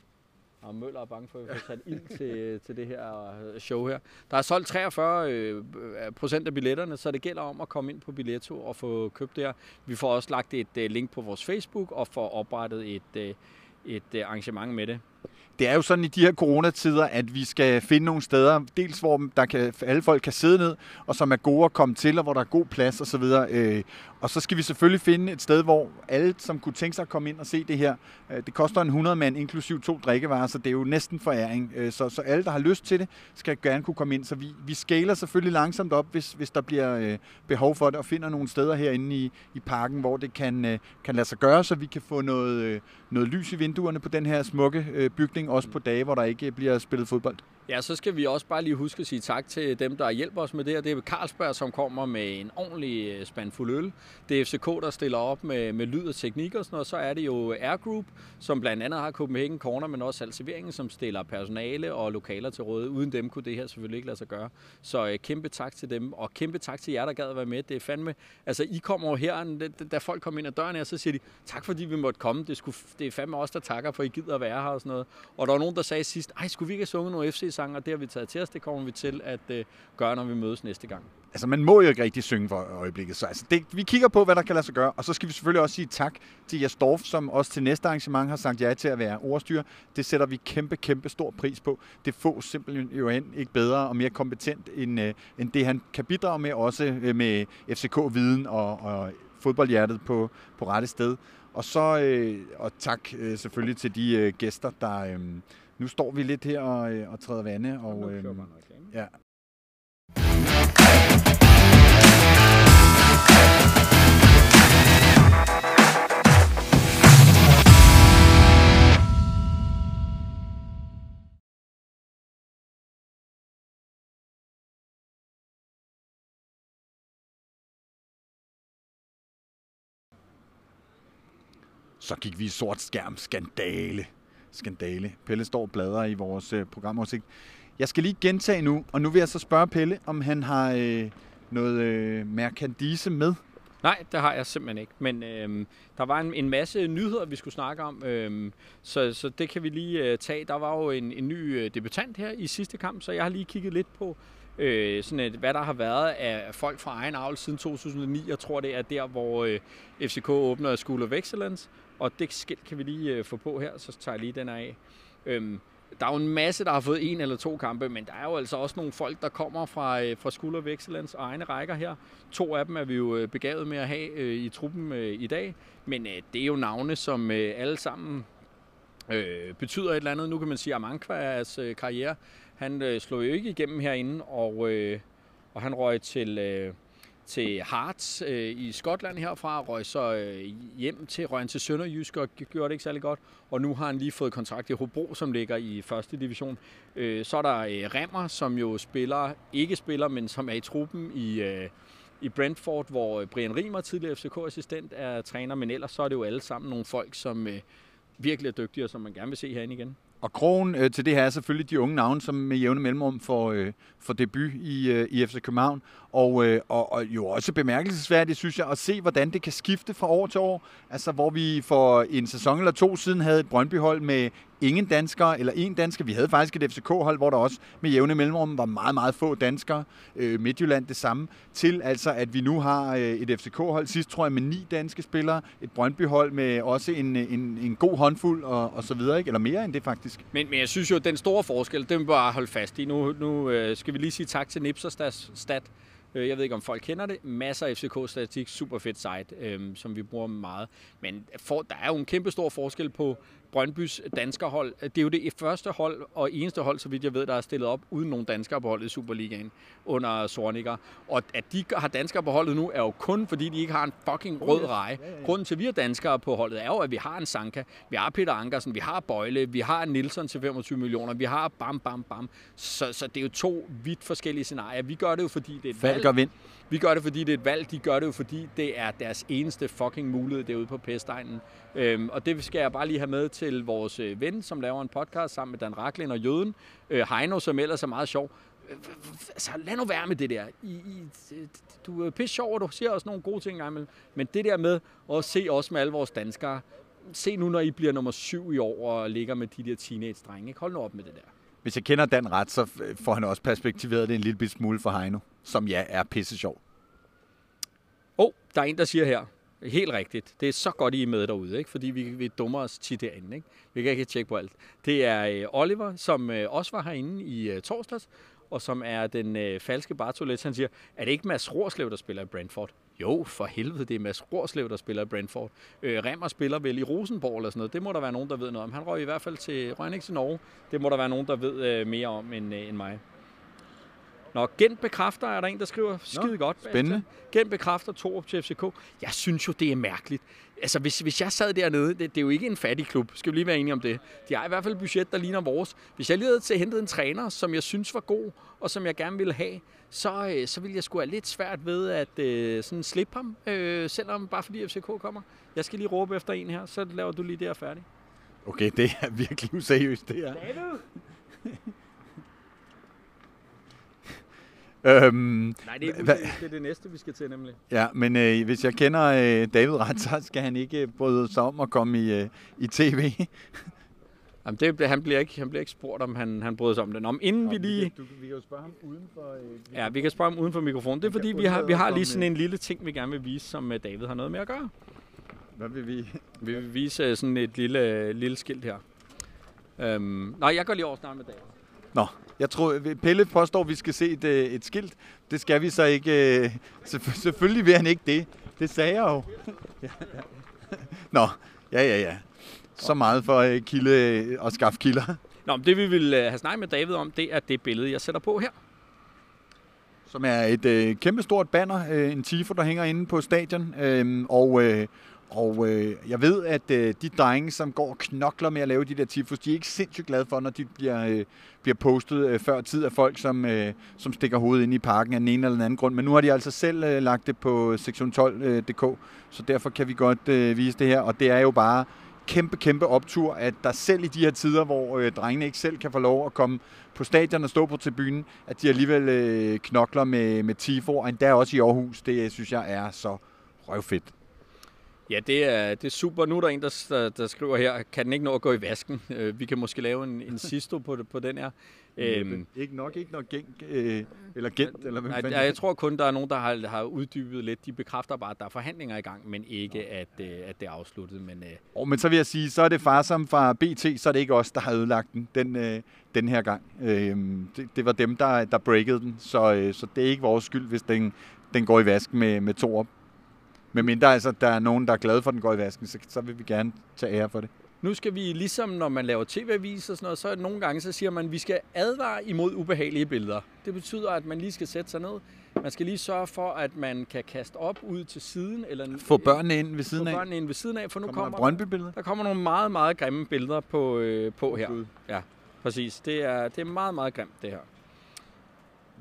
og Møller er bange for, at vi får sat ild til, øh, til det her øh, show her. Der er solgt 43 øh, procent af billetterne, så det gælder om at komme ind på Billetto og få købt det her. Vi får også lagt et link på vores Facebook og får oprettet et, et arrangement med det det er jo sådan i de her coronatider, at vi skal finde nogle steder, dels hvor der kan, alle folk kan sidde ned, og som er gode at komme til, og hvor der er god plads osv. Og, og så skal vi selvfølgelig finde et sted, hvor alle, som kunne tænke sig at komme ind og se det her, øh, det koster en 100 mand, inklusiv to drikkevarer, så det er jo næsten foræring. Øh, så, så alle, der har lyst til det, skal gerne kunne komme ind. Så vi, vi skaler selvfølgelig langsomt op, hvis, hvis der bliver øh, behov for det, og finder nogle steder herinde i, i parken, hvor det kan, kan lade sig gøre, så vi kan få noget, noget lys i vinduerne på den her smukke bygning, også på dage, hvor der ikke bliver spillet fodbold. Ja, så skal vi også bare lige huske at sige tak til dem, der hjælper os med det her. Det er Carlsberg, som kommer med en ordentlig øh, spand fuld øl. Det er FCK, der stiller op med, med lyd og teknik og sådan noget. Så er det jo Air Group, som blandt andet har Copenhagen Corner, men også Salserveringen, som stiller personale og lokaler til råd. Uden dem kunne det her selvfølgelig ikke lade sig gøre. Så øh, kæmpe tak til dem, og kæmpe tak til jer, der gad at være med. Det er fandme, altså I kommer over her, da folk kommer ind ad døren her, så siger de, tak fordi vi måtte komme. Det, skulle, det er fandme os, der takker for, I gider at være her og sådan noget. Og der var nogen, der sagde sidst, ej, skulle vi ikke have sunget nogle FC-sange, og det har vi taget til os. Det kommer vi til at øh, gøre, når vi mødes næste gang. Altså, man må jo ikke rigtig synge for øjeblikket. Så altså, det, vi kigger på, hvad der kan lade sig gøre. Og så skal vi selvfølgelig også sige tak til Jas Dorf, som også til næste arrangement har sagt ja til at være ordstyr. Det sætter vi kæmpe, kæmpe stor pris på. Det får simpelthen jo hen ikke bedre og mere kompetent, end, øh, end det han kan bidrage med, også øh, med FCK-viden og, og fodboldhjertet på, på rette sted. Og så øh, og tak øh, selvfølgelig til de øh, gæster, der, øh, nu står vi lidt her og, øh, og træder vande. Og, øh, ja. Så gik vi i sort skærm skandale skandale. Pelle står og bladrer i vores øh, programoversigt. Jeg skal lige gentage nu, og nu vil jeg så spørge Pelle, om han har øh, noget øh, merkandise med. Nej, det har jeg simpelthen ikke. Men øh, der var en, en masse nyheder, vi skulle snakke om, øh, så, så det kan vi lige øh, tage. Der var jo en, en ny øh, debutant her i sidste kamp, så jeg har lige kigget lidt på, øh, sådan et, hvad der har været af folk fra egen avl siden 2009. Jeg tror, det er der, hvor øh, FCK åbner School of Excellence, og det skilt kan vi lige øh, få på her, så tager jeg lige den af. Øhm, der er jo en masse, der har fået en eller to kampe, men der er jo altså også nogle folk, der kommer fra, øh, fra Skulder of Excellence egne rækker her. To af dem er vi jo øh, begavet med at have øh, i truppen øh, i dag, men øh, det er jo navne, som øh, alle sammen øh, betyder et eller andet. Nu kan man sige, at Amankvas øh, karriere, han øh, slog jo ikke igennem herinde, og, øh, og han røg til... Øh, til Hearts øh, i Skotland herfra, røg så øh, hjem til, røg til Sønderjysk og gjorde det ikke særlig godt. Og nu har han lige fået kontrakt i Hobro, som ligger i første division. Øh, så er der øh, Remmer, som jo spiller, ikke spiller, men som er i truppen i, øh, i Brentford, hvor øh, Brian Rimer, tidligere FCK-assistent, er træner. Men ellers så er det jo alle sammen nogle folk, som øh, virkelig er dygtige, og som man gerne vil se herinde igen. Og krogen øh, til det her er selvfølgelig de unge navne, som med jævne mellemrum får, øh, får debut i, øh, i FC København. Og, øh, og, og jo også bemærkelsesværdigt, synes jeg, at se, hvordan det kan skifte fra år til år. Altså, hvor vi for en sæson eller to siden havde et Brøndby-hold med ingen danskere, eller en dansker. Vi havde faktisk et FCK-hold, hvor der også med jævne mellemrum var meget, meget få danskere. Øh, Midtjylland det samme. Til altså, at vi nu har øh, et FCK-hold, sidst tror jeg med ni danske spillere. Et Brøndby-hold med også en, en, en god håndfuld og, og så videre, ikke? eller mere end det faktisk. Men, men jeg synes jo, at den store forskel, den vil bare holde fast i. Nu, nu øh, skal vi lige sige tak til Nipsers Stat, Øh, jeg ved ikke, om folk kender det. Masser af FCK-statistik, super fedt site, øh, som vi bruger meget. Men for, der er jo en kæmpe stor forskel på, Brøndbys danskerhold, det er jo det første hold og eneste hold, så vidt jeg ved, der er stillet op uden nogen danskere på holdet i Superligaen under Sorniger. Og at de har danskere på holdet nu, er jo kun fordi, de ikke har en fucking rød reje. Grunden til, at vi har danskere på holdet, er jo, at vi har en Sanka, vi har Peter Ankersen, vi har Bøjle, vi har Nielsen til 25 millioner, vi har bam, bam, bam. Så, så det er jo to vidt forskellige scenarier. Vi gør det jo, fordi det er et Falk og vind. Vi gør det, fordi det er et valg. De gør det jo, fordi det er deres eneste fucking mulighed derude på Pestegnen. Øhm, og det skal jeg bare lige have med til vores øh, ven, som laver en podcast sammen med Dan Raklin og Jøden. Øh, Heino, som ellers er meget sjov. Øh, Altså, lad nu være med det der. I, I, du er pisse sjov, og du siger også nogle gode ting engang. Men det der med at se os med alle vores danskere. Se nu, når I bliver nummer syv i år og ligger med de der teenage-drenge. Hold nu op med det der. Hvis jeg kender Dan ret, så får han også perspektiveret det en lille smule for Heino, som ja, er pisse sjov. Åh, oh, der er en, der siger her. Helt rigtigt. Det er så godt, I er med derude, ikke? fordi vi, vi dummer os tit derinde. Ikke? Vi kan ikke tjekke på alt. Det er øh, Oliver, som øh, også var herinde i øh, torsdags, og som er den øh, falske Bartolet. Han siger, er det ikke Mads Rorslev, der spiller i Brentford? Jo, for helvede, det er Mads Rorslev, der spiller i Brentford. Øh, Remmer spiller vel i Rosenborg eller sådan noget. Det må der være nogen, der ved noget om. Han røg i hvert fald til Rønning til Norge. Det må der være nogen, der ved øh, mere om end, øh, end mig. Nå, Gent bekræfter, er der en, der skriver skide godt. spændende. Gent bekræfter Torup til FCK. Jeg synes jo, det er mærkeligt. Altså, hvis, hvis jeg sad dernede, det, det er jo ikke en fattig klub, skal vi lige være enige om det. De har i hvert fald et budget, der ligner vores. Hvis jeg lige havde til hentet en træner, som jeg synes var god, og som jeg gerne ville have, så, øh, så ville jeg sgu have lidt svært ved at øh, sådan slippe ham, øh, selvom bare fordi FCK kommer. Jeg skal lige råbe efter en her, så laver du lige det her færdig. Okay, det er virkelig useriøst, det her. David! Øhm, Nej, det er, Hva- det er det næste, vi skal til nemlig. ja, men øh, hvis jeg kender øh, David ret, så skal han ikke øh, bryde sig om at komme i, øh, i tv. Jamen, det, han, bliver ikke, han bliver ikke spurgt, om han, han bryder sig om det. Nå, men inden vi lige... Du, vi kan jo spørge ham uden for... Øh, Ja, vi kan spørge ham uden for mikrofonen. Det er kan fordi, vi har, vi har lige sådan komme en lille ting, vi gerne vil vise, som øh, David har noget med at gøre. Hvad vil vi? Vi vil vise øh, sådan et lille, lille skilt her. Øhm, nej, jeg går lige over snakker med David. Nå, jeg tror, Pelle påstår, at vi skal se et, øh, et skilt. Det skal vi så ikke. Øh, selvfø- selvfølgelig vil han ikke det. Det sagde jeg jo. Ja, ja. Nå, ja, ja, ja. Så meget for øh, kilde øh, og skaffe kilder. Nå, men det vi vil have snakket med David om, det er det billede, jeg sætter på her. Som er et øh, kæmpestort banner, øh, en tifo, der hænger inde på stadion. Øh, og øh, og øh, jeg ved, at øh, de drenge, som går og knokler med at lave de der tifos, de er ikke sindssygt glade for, når de bliver, øh, bliver postet øh, før tid af folk, som, øh, som stikker hovedet ind i parken af den ene eller den anden grund. Men nu har de altså selv øh, lagt det på sektion12.dk, øh, så derfor kan vi godt øh, vise det her. Og det er jo bare kæmpe, kæmpe optur, at der selv i de her tider, hvor øh, drengene ikke selv kan få lov at komme på stadion og stå på tribunen, at de alligevel øh, knokler med, med tifo, og endda også i Aarhus. Det øh, synes jeg er så røvfedt. Ja, det er, det er super. Nu er der en, der, der, der skriver her, kan den ikke nå at gå i vasken? Øh, vi kan måske lave en, en sisto på, på den her. Øhm, ikke nok, ikke nok gæng, øh, eller gent, eller hvad nej, fanden jeg, jeg tror kun, der er nogen, der har, har uddybet lidt. De bekræfter bare, at der er forhandlinger i gang, men ikke, at, øh, at det er afsluttet. Men øh, Oh, men så vil jeg sige, så er det far som fra BT, så er det ikke os, der har ødelagt den den, øh, den her gang. Øh, det, det var dem, der, der breakede den, så, øh, så det er ikke vores skyld, hvis den, den går i vasken med, med to op. Men mindre altså, der er nogen, der er glade for, at den går i vasken, så, så vil vi gerne tage ære for det. Nu skal vi, ligesom når man laver tv-avis og sådan noget, så nogle gange, så siger man, at vi skal advare imod ubehagelige billeder. Det betyder, at man lige skal sætte sig ned. Man skal lige sørge for, at man kan kaste op ud til siden. Eller Få børnene ind ved få siden af. børnene ind ved siden af, for nu Kommer der kommer, Brøndby-billeder? der kommer nogle meget, meget grimme billeder på, øh, på her. Ja, præcis. Det er, det er meget, meget grimt, det her.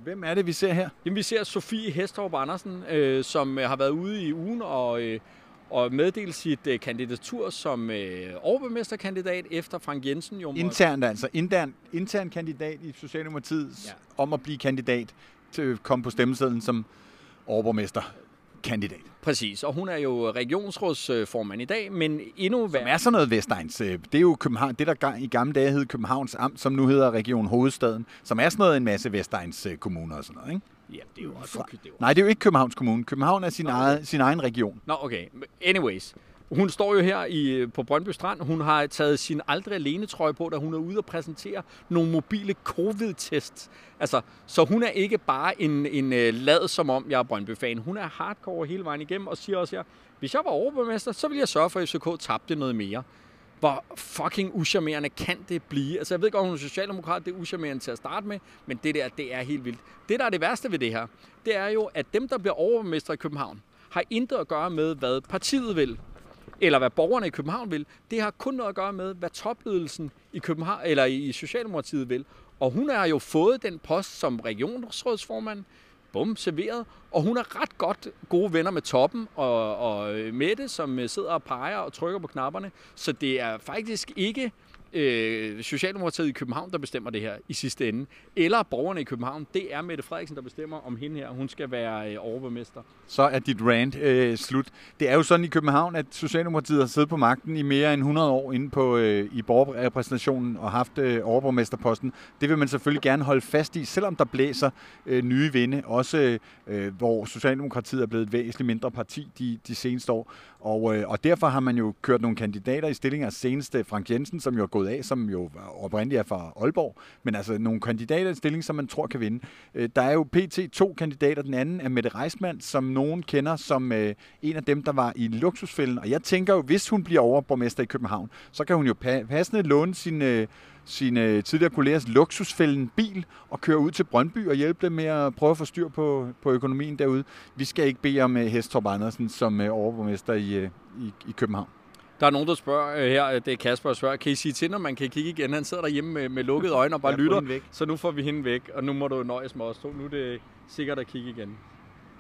Hvem er det, vi ser her? Jamen, vi ser Sofie Hestorp Andersen, øh, som øh, har været ude i ugen og, øh, og meddelt sit øh, kandidatur som øh, overborgmesterkandidat efter Frank Jensen jo Internt altså. Intern, intern kandidat i Socialdemokratiet Ja. om at blive kandidat til komme på stemmesedlen som overborgmester kandidat. Præcis, og hun er jo regionsrådsformand i dag, men endnu Som værre. er sådan noget Vestegns. øh, Det er jo København, det, der i gamle dage hed Københavns Amt, som nu hedder Region Hovedstaden, som er sådan noget en masse Vestegns øh, kommuner og sådan noget, ikke? Ja, det er jo også Fra- det er jo... Nej, det er jo ikke Københavns Kommune. København er sin, Nå, okay. eget, sin egen region. Nå, okay. Anyways. Hun står jo her i, på Brøndby Strand. Hun har taget sin aldrig alene trøje på, da hun er ude og præsentere nogle mobile covid-tests. Altså, så hun er ikke bare en, en øh, lad som om, jeg er Brøndby-fan. Hun er hardcore hele vejen igennem og siger også her, hvis jeg var overborgmester, så ville jeg sørge for, at FCK tabte noget mere. hvor fucking uschammerende kan det blive? Altså, jeg ved godt, hun er socialdemokrat, det er uschammerende til at starte med, men det der, det er helt vildt. Det, der er det værste ved det her, det er jo, at dem, der bliver overborgmester i København, har intet at gøre med, hvad partiet vil, eller hvad borgerne i København vil. Det har kun noget at gøre med, hvad topledelsen i København eller i Socialdemokratiet vil. Og hun har jo fået den post som regionsrådsformand, bum, serveret. Og hun er ret godt gode venner med Toppen og, og øh, Mette, som øh, sidder og peger og trykker på knapperne. Så det er faktisk ikke øh, Socialdemokratiet i København, der bestemmer det her i sidste ende. Eller borgerne i København. Det er Mette Frederiksen, der bestemmer, om hende her hun skal være øh, overborgmester. Så er dit rant øh, slut. Det er jo sådan i København, at Socialdemokratiet har siddet på magten i mere end 100 år inde på, øh, i borgerrepræsentationen og haft øh, overborgmesterposten. Det vil man selvfølgelig gerne holde fast i, selvom der blæser øh, nye vinde. Også øh, hvor Socialdemokratiet er blevet et væsentligt mindre parti de, de seneste år. Og, øh, og derfor har man jo kørt nogle kandidater i stillinger. Seneste Frank Jensen, som jo er gået af, som jo oprindeligt er fra Aalborg. Men altså nogle kandidater i stilling, som man tror kan vinde. Øh, der er jo pt. to kandidater. Den anden er Mette Reismann, som nogen kender som øh, en af dem, der var i luksusfælden. Og jeg tænker jo, hvis hun bliver overborgmester i København, så kan hun jo passende låne sin... Øh, sine øh, tidligere kollegers luksusfælden bil og køre ud til Brøndby og hjælpe dem med at prøve at få styr på, på økonomien derude. Vi skal ikke bede om øh, Hestorp Andersen som overborgmester i, i, i København. Der er nogen, der spørger uh, her, det er Kasper, der spørger, kan I sige til, når man kan kigge igen? Han sidder derhjemme med, med lukkede øjne og bare lytter, så nu får vi hende væk, og nu må du nøjes med os to. Nu er det sikkert at kigge igen.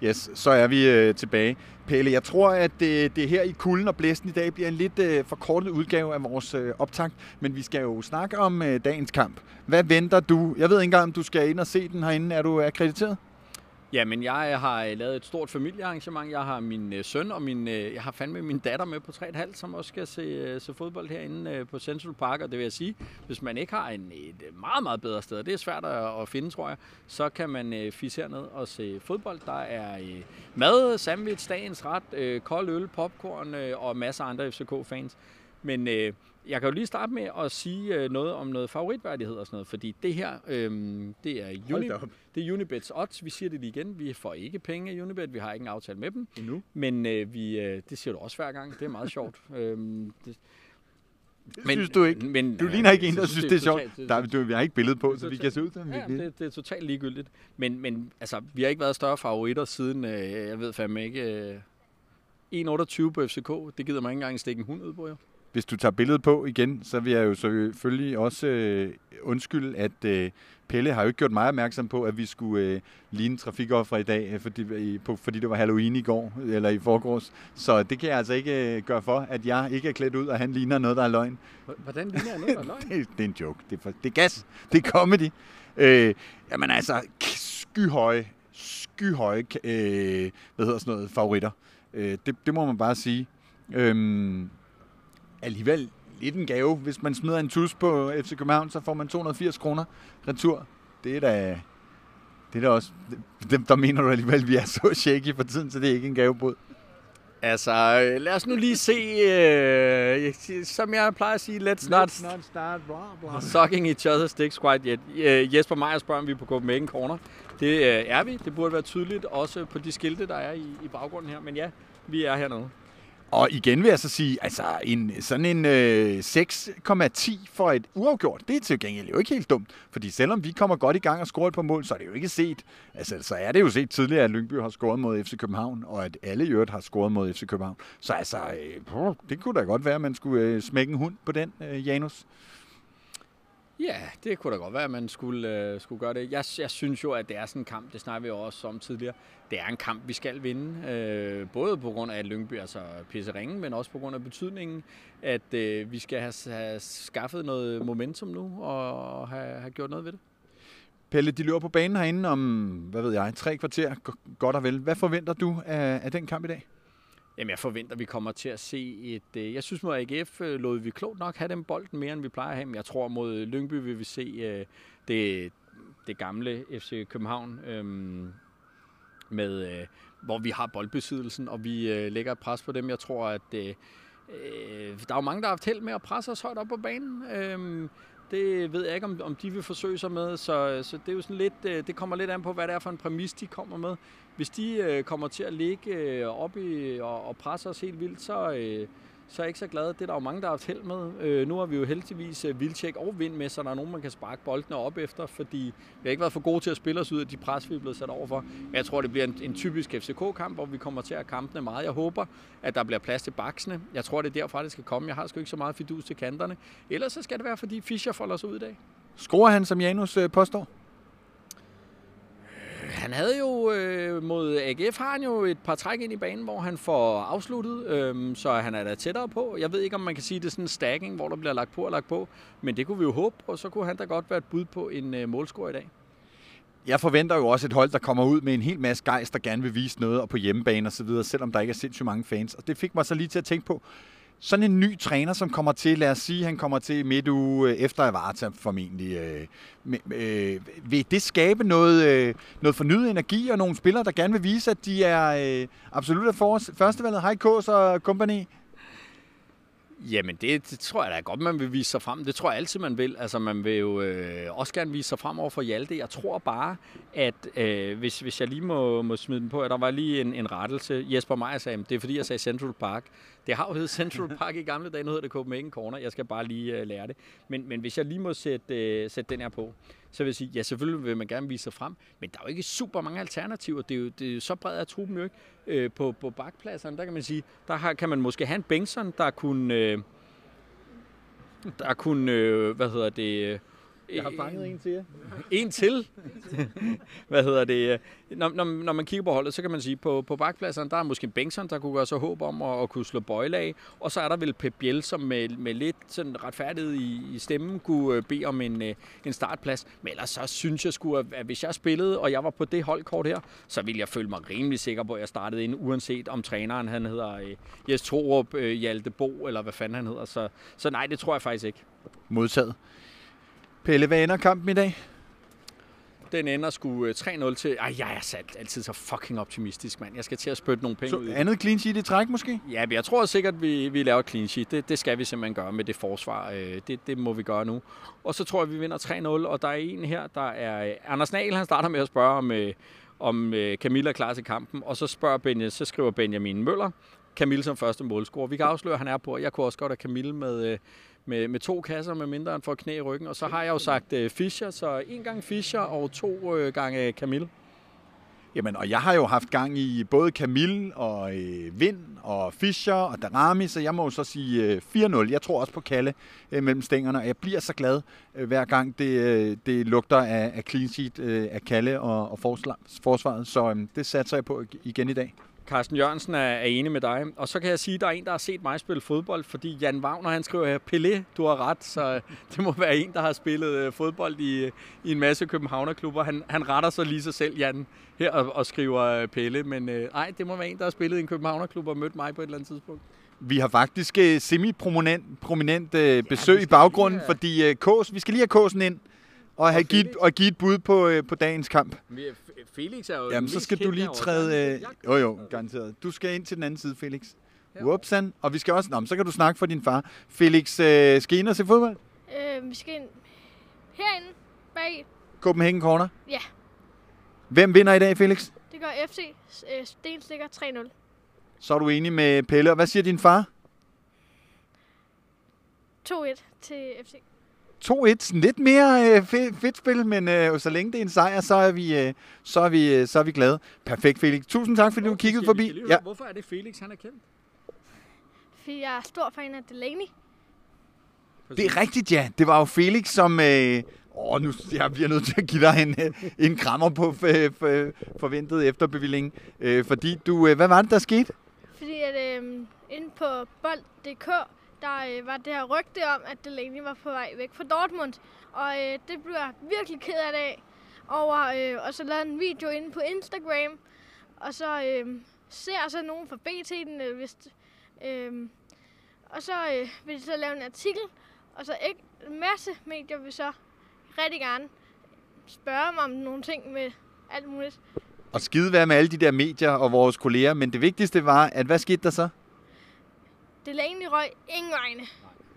Yes, så er vi øh, tilbage. Pelle, jeg tror, at det, det her i kulden og blæsten i dag bliver en lidt øh, forkortet udgave af vores øh, optakt, men vi skal jo snakke om øh, dagens kamp. Hvad venter du? Jeg ved ikke engang, om du skal ind og se den herinde. Er du akkrediteret? Ja, men jeg øh, har øh, lavet et stort familiearrangement. Jeg har min øh, søn og min, øh, jeg har fandme min datter med på 3,5, som også skal se, øh, se fodbold herinde øh, på Central Park. Og det vil jeg sige, hvis man ikke har en, et øh, meget, meget bedre sted, det er svært at, at finde, tror jeg, så kan man øh, fisse herned og se fodbold. Der er øh, mad, sandwich, dagens ret, øh, kold øl, popcorn øh, og masser af andre FCK-fans. Men øh, jeg kan jo lige starte med at sige øh, noget om noget favoritværdighed og sådan noget, fordi det her, øh, det er, Uni, det er Unibets odds. Vi siger det lige igen. Vi får ikke penge af Unibet. Vi har ikke en aftale med dem. Endnu. Men øh, vi, øh, det siger du også hver gang. Det er meget sjovt. øhm, det, det men, synes du ikke. Men, du ligner ikke en, der synes, det er sjovt. Der, du, vi har ikke billede på, så vi kan se ud som ja, det, det er totalt ligegyldigt. Men, men altså, vi har ikke været større favoritter siden, øh, jeg ved fandme ikke, øh, 1,28 på FCK. Det gider man ikke engang stikke en hund ud på, jo hvis du tager billedet på igen, så vil jeg jo selvfølgelig også øh, undskylde, at øh, Pelle har jo ikke gjort mig opmærksom på, at vi skulle øh, ligne trafikoffer i dag, øh, fordi, på, fordi det var Halloween i går, eller i forgårs. Så det kan jeg altså ikke øh, gøre for, at jeg ikke er klædt ud, og han ligner noget, der er løgn. Hvordan ligner jeg noget, der er løgn? det, det er en joke. Det er, for, det er gas. Det er comedy. Øh, jamen altså, skyhøje, skyhøje, øh, hvad hedder sådan noget, favoritter. Øh, det, det må man bare sige. Øh, alligevel lidt en gave. Hvis man smider en tus på FC København, så får man 280 kroner retur. Det er da, det er da også... Dem, der mener du alligevel, at vi er så shaky for tiden, så det er ikke en gavebod. Altså, lad os nu lige se, øh, som jeg plejer at sige, let's, let's not, not start blah, blah. sucking each other's dicks quite yet. Uh, Jesper Meyer spørger, om vi er på Copenhagen Corner. Det øh, er vi. Det burde være tydeligt, også på de skilte, der er i, i baggrunden her. Men ja, vi er hernede. Og igen vil jeg så sige, altså en, sådan en øh, 6,10 for et uafgjort, det er til gengæld jo ikke helt dumt. Fordi selvom vi kommer godt i gang og scorer på mål, så er det jo ikke set, altså så er det jo set tidligere, at Lyngby har scoret mod FC København, og at alle i øvrigt har scoret mod FC København. Så altså, øh, det kunne da godt være, at man skulle øh, smække en hund på den, øh, Janus. Ja, det kunne da godt være, at man skulle, øh, skulle gøre det. Jeg, jeg synes jo, at det er sådan en kamp, det snakker vi jo også om tidligere. Det er en kamp, vi skal vinde. Øh, både på grund af, at Lyngby er så pisse ringen, men også på grund af betydningen, at øh, vi skal have, have skaffet noget momentum nu og have, have gjort noget ved det. Pelle, de løber på banen herinde om, hvad ved jeg, tre kvarter, godt og vel. Hvad forventer du af, af den kamp i dag? Jamen, jeg forventer, at vi kommer til at se et... Øh, jeg synes mod AGF øh, lod vi klogt nok have den bolden mere, end vi plejer at have. Men jeg tror, mod Lyngby vil vi se øh, det, det gamle FC København, øhm, med, øh, hvor vi har boldbesiddelsen, og vi øh, lægger et pres på dem. Jeg tror, at øh, øh, der er jo mange, der har haft held med at presse os højt op på banen. Øh, det ved jeg ikke, om, om de vil forsøge sig med, så, så det er jo sådan lidt, øh, det kommer lidt an på, hvad det er for en præmis, de kommer med. Hvis de øh, kommer til at ligge øh, op i og, og presse os helt vildt, så, øh, så er jeg ikke så glad. Det er der jo mange, der har haft held med. Øh, nu har vi jo heldigvis øh, vildtjek og vind med, så der er nogen, man kan sparke boldene op efter, fordi vi har ikke været for gode til at spille os ud af de pres, vi er blevet sat over for. Jeg tror, det bliver en, en typisk FCK-kamp, hvor vi kommer til at kampene meget. Jeg håber, at der bliver plads til baksene. Jeg tror, det er derfra, det skal komme. Jeg har sgu ikke så meget fidus til kanterne. Ellers så skal det være, fordi Fischer folder sig ud i dag. Skruer han, som Janus øh, påstår? Han havde jo øh, mod AGF har han jo et par træk ind i banen, hvor han får afsluttet, øh, så han er da tættere på. Jeg ved ikke, om man kan sige, det er sådan en stacking, hvor der bliver lagt på og lagt på, men det kunne vi jo håbe, og så kunne han da godt være et bud på en øh, målscore i dag. Jeg forventer jo også et hold, der kommer ud med en hel masse gejst, der gerne vil vise noget og på hjemmebane osv., selvom der ikke er sindssygt mange fans. Og det fik mig så lige til at tænke på, sådan en ny træner, som kommer til, lad os sige, han kommer til midt uge øh, efter Avarta formentlig. Øh, øh, vil det skabe noget, øh, noget fornyet energi og nogle spillere, der gerne vil vise, at de er øh, absolut af førstevalget? Hej Kås og company. Jamen, det, det tror jeg da godt, man vil vise sig frem. Det tror jeg altid, man vil. Altså, man vil jo øh, også gerne vise sig frem over for Hjalte. Jeg tror bare, at øh, hvis, hvis jeg lige må, må smide den på, at der var lige en, en rettelse. Jesper Meyer sagde, det er fordi, jeg sagde Central Park. Det har jo heddet Central Park i gamle dage, nu hedder det Copenhagen Corner. Jeg skal bare lige øh, lære det. Men, men hvis jeg lige må sætte, øh, sætte den her på, så vil jeg sige, ja, selvfølgelig vil man gerne vise sig frem, men der er jo ikke super mange alternativer. Det er jo, det er jo så bred af truppen jo ikke. Øh, på, på bakpladserne, der kan man sige, der har, kan man måske have en Bengtsson, der kunne, øh, der kunne, øh, hvad hedder det, øh, jeg har fanget en til En til? Hvad hedder det? Når, når, når man kigger på holdet, så kan man sige, på, på bakpladserne, der er måske Bengtsson, der kunne gøre sig håb om at, at kunne slå bøjle af. Og så er der vel Pep Biel, som med, med lidt sådan retfærdighed i, i stemmen kunne øh, bede om en, øh, en startplads. Men ellers så synes jeg sgu, at, at hvis jeg spillede, og jeg var på det holdkort her, så ville jeg føle mig rimelig sikker på, at jeg startede ind, uanset om træneren han hedder øh, Jes Torup, øh, Hjalte Bo, eller hvad fanden han hedder. Så, så nej, det tror jeg faktisk ikke. Modtaget. Pelle, hvad ender kampen i dag? Den ender sgu 3-0 øh, til... Ej, jeg er sat altid så fucking optimistisk, mand. Jeg skal til at spytte nogle penge så ud. andet clean sheet i træk, måske? Ja, men jeg tror sikkert, vi, vi laver clean sheet. Det, det skal vi simpelthen gøre med det forsvar. Øh, det, det må vi gøre nu. Og så tror jeg, vi vinder 3-0. Og der er en her, der er... Øh, Anders Nagel, han starter med at spørge, om, om Camilla er klar til kampen. Og så spørger Benja, så skriver Benjamin Møller, Camille som første målscorer. Vi kan afsløre, at han er på. Jeg kunne også godt have Camille med med, med to kasser med mindre end for knæ i ryggen. Og så har jeg jo sagt øh, Fischer, så en gang Fischer og to øh, gange øh, Camille. Jamen, og jeg har jo haft gang i både Camille og øh, Vind og Fischer og Darami, så jeg må jo så sige øh, 4-0. Jeg tror også på Kalle øh, mellem stængerne, og jeg bliver så glad øh, hver gang det, øh, det lugter af, af clean sheet øh, af Kalle og, og forsvaret, så øh, det satser jeg på igen i dag. Carsten Jørgensen er, er enig med dig. Og så kan jeg sige, at der er en, der har set mig spille fodbold, fordi Jan Wagner, han skriver her, Pelé, du har ret, så det må være en, der har spillet øh, fodbold i, i en masse københavnerklubber. Han, han retter så lige sig selv, Jan, her og, og skriver øh, Pelle, men øh, ej, det må være en, der har spillet i en københavnerklub og mødt mig på et eller andet tidspunkt. Vi har faktisk semi-prominent prominent, besøg ja, i baggrunden, have... fordi uh, Kås, vi skal lige have Kåsen ind og, have givet, og give et bud på, uh, på dagens kamp. Felix er jo Jamen, så skal du lige træde... Øh, jo, jo, garanteret. Du skal ind til den anden side, Felix. Whoopsan. Og vi skal også... Nå, så kan du snakke for din far. Felix, øh, skal I ind og se fodbold? Øh, vi skal ind herinde bag. Copenhagen Corner? Ja. Hvem vinder i dag, Felix? Det gør FC øh, Stenstikker 3-0. Så er du enig med Pelle. Og hvad siger din far? 2-1 til FC. 2-1. Lidt mere øh, fedt, fedt spil, men øh, så længe det er en sejr, så er vi, øh, så er vi, øh, så er vi glade. Perfekt, Felix. Tusind tak, fordi du kiggede forbi. Ja. Hvorfor er det Felix, han er kendt? Fordi jeg er stor fan af Delaney. Det er rigtigt, ja. Det var jo Felix, som... Øh, åh, nu jeg bliver nødt til at give dig en, øh, en krammer på for, for, forventet efterbevilling. Øh, fordi du... Øh, hvad var det, der skete? Fordi at øh, inde på bold.dk der øh, var det her rygte om, at Delaney var på vej væk fra Dortmund. Og øh, det blev jeg virkelig ked af dag over. Øh, og så lavede en video inde på Instagram. Og så øh, ser så nogen fra BT den, øh, hvis, øh, og så øh, vil de så lave en artikel. Og så ikke en masse medier vil så rigtig gerne spørge mig om nogle ting med alt muligt. Og skide være med alle de der medier og vores kolleger, men det vigtigste var, at hvad skete der så? Delaney røg ingen vegne.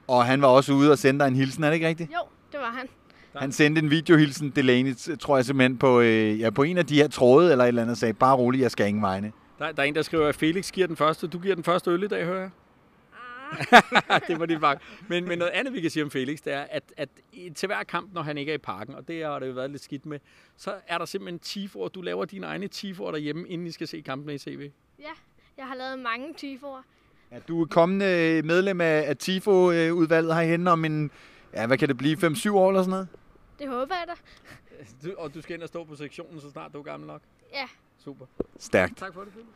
Og han var også ude og sende dig en hilsen, er det ikke rigtigt? Jo, det var han. Han sendte en videohilsen, Delaney, tror jeg simpelthen, på, øh, ja, på en af de her tråde eller et eller andet, og sagde, bare rolig, jeg skal ingen vegne. Der, der er en, der skriver, at Felix giver den første. Du giver den første øl i dag, hører jeg. Ah, det var din bank. Men, men noget andet, vi kan sige om Felix, det er, at, at til hver kamp, når han ikke er i parken, og det har det jo været lidt skidt med, så er der simpelthen tifor. Du laver dine egne tifor derhjemme, inden I skal se kampene i CV. Ja, jeg har lavet mange tifor. Ja, du er kommende medlem af, TIFO-udvalget herhenne om en, ja, hvad kan det blive, 5-7 år eller sådan noget? Det håber jeg da. Du, og du skal ind og stå på sektionen, så snart du er gammel nok? Ja. Super. Stærkt. Tak for det, Philip.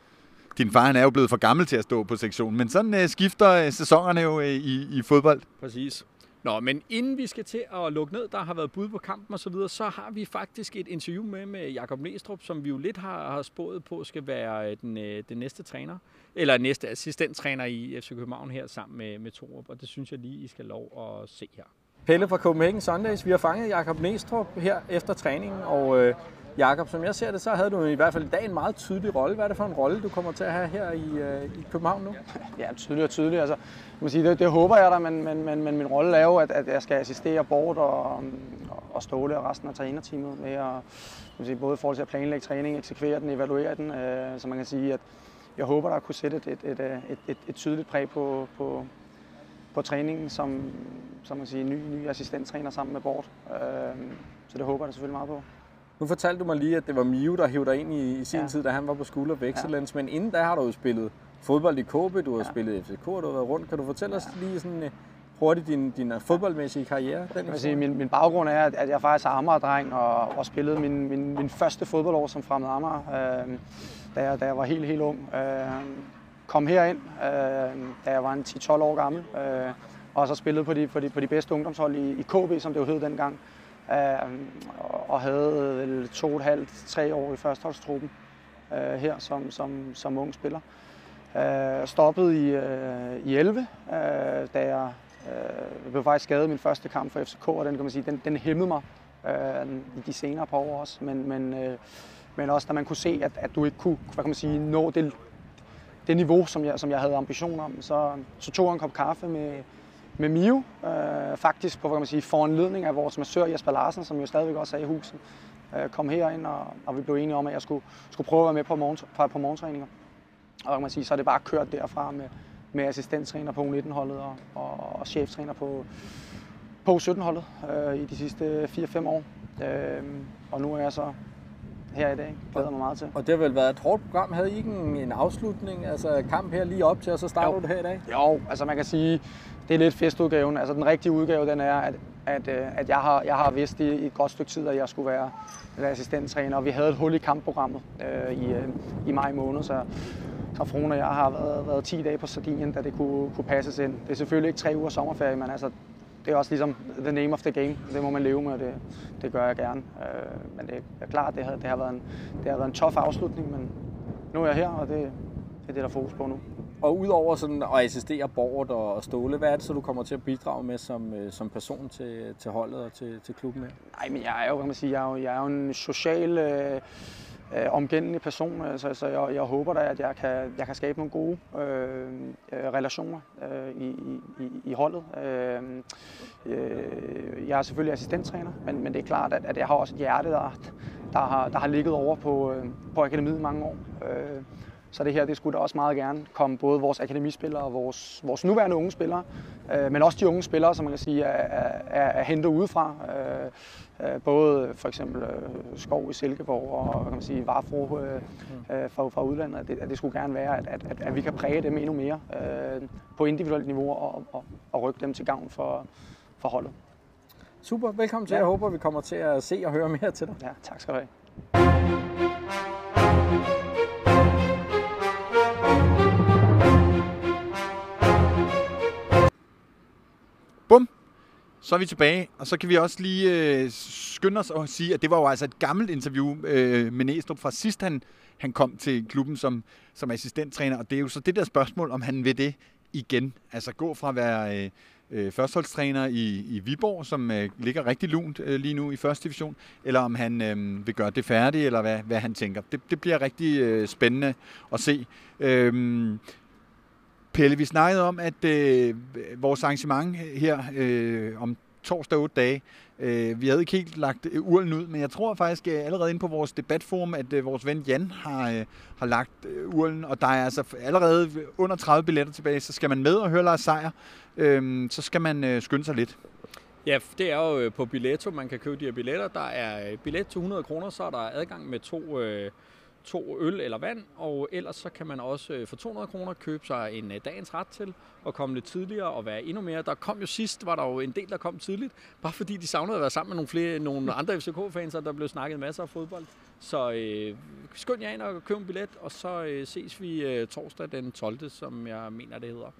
Din far han er jo blevet for gammel til at stå på sektionen, men sådan uh, skifter uh, sæsonerne jo uh, i, i fodbold. Præcis. Nå, men inden vi skal til at lukke ned, der har været bud på kampen og så videre, så har vi faktisk et interview med med Jakob Næstrup, som vi jo lidt har, har spået på skal være øh, den, øh, den næste træner, eller næste assistenttræner i FC København her sammen med, med Torup, og det synes jeg lige, I skal lov at se her. Pelle fra Copenhagen Sundays. Vi har fanget Jakob Næstrup her efter træningen, og øh, Jakob, som jeg ser det, så havde du i hvert fald i dag en meget tydelig rolle. Hvad er det for en rolle, du kommer til at have her i, øh, i København nu? Ja, tydelig og tydelig. Altså, man sige, det, det håber jeg da, men, men, men, men min rolle er jo, at, at jeg skal assistere Bort og, og Ståle og resten af trænerteamet med at, man sige, både i forhold til at planlægge træning, eksekvere den, evaluere den. Øh, så man kan sige, at jeg håber, der kunne sætte et, et, et, øh, et, et, et tydeligt præg på, på, på træningen som, som man siger, ny, ny assistenttræner sammen med Bort. Øh, så det håber jeg da selvfølgelig meget på. Nu fortalte du mig lige, at det var Mio, der hævde dig ind i, i sin ja. tid, da han var på of Excellence. Ja. Men inden da har du jo spillet fodbold i KB, du har ja. spillet FCK, du har været rundt. Kan du fortælle ja. os lige sådan hurtigt din, din fodboldmæssige karriere? Den jeg sige, min, min baggrund er, at jeg faktisk er Amager-dreng og, og spillede min, min, min første fodboldår som fremmed Amager, øh, da, jeg, da jeg var helt, helt ung. Øh, kom herind, øh, da jeg var en 10-12 år gammel, øh, og så spillede på de, på de, på de bedste ungdomshold i, i KB, som det jo hed dengang, øh, og havde vel to og et halvt, tre år i førsteholdstruppen øh, her som, som, som ung spiller. Øh, stoppede i, øh, i 11, øh, da jeg øh, blev faktisk skadet min første kamp for FCK, og den, kan man sige, den, den hæmmede mig øh, i de senere par år også. Men, men, øh, men også da man kunne se, at, at du ikke kunne hvad kan man sige, nå det, det niveau, som jeg, som jeg havde ambition om, så, så tog jeg en kop kaffe med, med Mio, øh, faktisk på hvad kan man sige, foranledning af vores massør Jesper Larsen, som jo stadigvæk også er i huset, øh, kom herind, og, og vi blev enige om, at jeg skulle, skulle prøve at være med på, morgen, på, på morgentræninger. Og kan man sige, så er det bare kørt derfra med, med assistenttræner på U19-holdet og, og, og cheftræner på, på U17-holdet øh, i de sidste 4-5 år. Øh, og nu er jeg så her i dag. Glæder mig meget til. Og det har vel været et hårdt program. Havde I ikke en, en afslutning, altså kamp her lige op til, og så starter jo. du det her i dag? Jo, altså man kan sige, det er lidt festudgaven. Altså den rigtige udgave, den er, at, at, øh, at jeg, har, jeg har vidst i et godt stykke tid, at jeg skulle være, være assistenttræner, og vi havde et hul i kampprogrammet øh, i, øh, i maj måned, så så Frone og jeg har været, været 10 dage på Sardinien, da det kunne, kunne passes ind. Det er selvfølgelig ikke tre uger sommerferie, men altså, det er også ligesom the name of the game. Det må man leve med, og det, det gør jeg gerne. Øh, men det er klart, det har, det har været en, det har været en tof afslutning, men nu er jeg her, og det, det er det, der er fokus på nu. Og udover sådan at assistere Bort og Ståle, hvad er det så, du kommer til at bidrage med som, øh, som person til, til holdet og til, til klubben her? Nej, men jeg er jo, kan man sige, jeg er jo, jeg er jo en social øh, øh, person, øh, så, så jeg, jeg håber da, at jeg kan, jeg kan skabe nogle gode øh, øh relationer øh, i, i, i holdet. Øh, øh, jeg er selvfølgelig assistenttræner, men, men det er klart, at, at jeg har også et hjerte, der, der, har, der har ligget over på, øh, på akademiet i mange år. Øh, så det her, det skulle da også meget gerne komme både vores akademispillere og vores, vores nuværende unge spillere, øh, men også de unge spillere, som man kan sige, er, er, er hentet udefra. Øh, øh, både for eksempel øh, Skov i Silkeborg og kan man sige, Varfro øh, øh, fra, fra udlandet. At det, at det skulle gerne være, at, at, at, at vi kan præge dem endnu mere øh, på individuelt niveau og, og, og rykke dem til gavn for, for holdet. Super, velkommen til. Ja. Jeg håber, vi kommer til at se og høre mere til dig. Ja, tak skal du have. Så er vi tilbage, og så kan vi også lige øh, skynde os og sige, at det var jo altså et gammelt interview øh, med Næstrup fra sidst, han, han kom til klubben som, som assistenttræner. Og det er jo så det der spørgsmål, om han vil det igen. Altså gå fra at være øh, øh førsteholdstræner i, i Viborg, som øh, ligger rigtig lunt øh, lige nu i første division, eller om han øh, vil gøre det færdigt, eller hvad, hvad han tænker. Det, det bliver rigtig øh, spændende at se. Øh, Pelle, vi snakkede om, at øh, vores arrangement her øh, om torsdag 8 dage Øh, vi havde ikke helt lagt øh, urlen ud, men jeg tror faktisk øh, allerede inde på vores debatforum, at øh, vores ven Jan har, øh, har lagt øh, urlen, og der er altså allerede under 30 billetter tilbage, så skal man med og høre Lars Seier, øh, så skal man øh, skynde sig lidt. Ja, det er jo øh, på Billetto, man kan købe de her billetter. Der er øh, billet til 100 kroner, så er der adgang med to, øh, to øl eller vand, og ellers så kan man også øh, for 200 kroner købe sig en dagens ret til at komme lidt tidligere og være endnu mere. Der kom jo sidst, var der jo en del, der kom tidligt, bare fordi de savnede at være sammen med nogle, flere, nogle andre FCK-fans, og der blev snakket masser af fodbold. Så øh, skynd jer ind og køb en billet, og så øh, ses vi øh, torsdag den 12., som jeg mener, det hedder.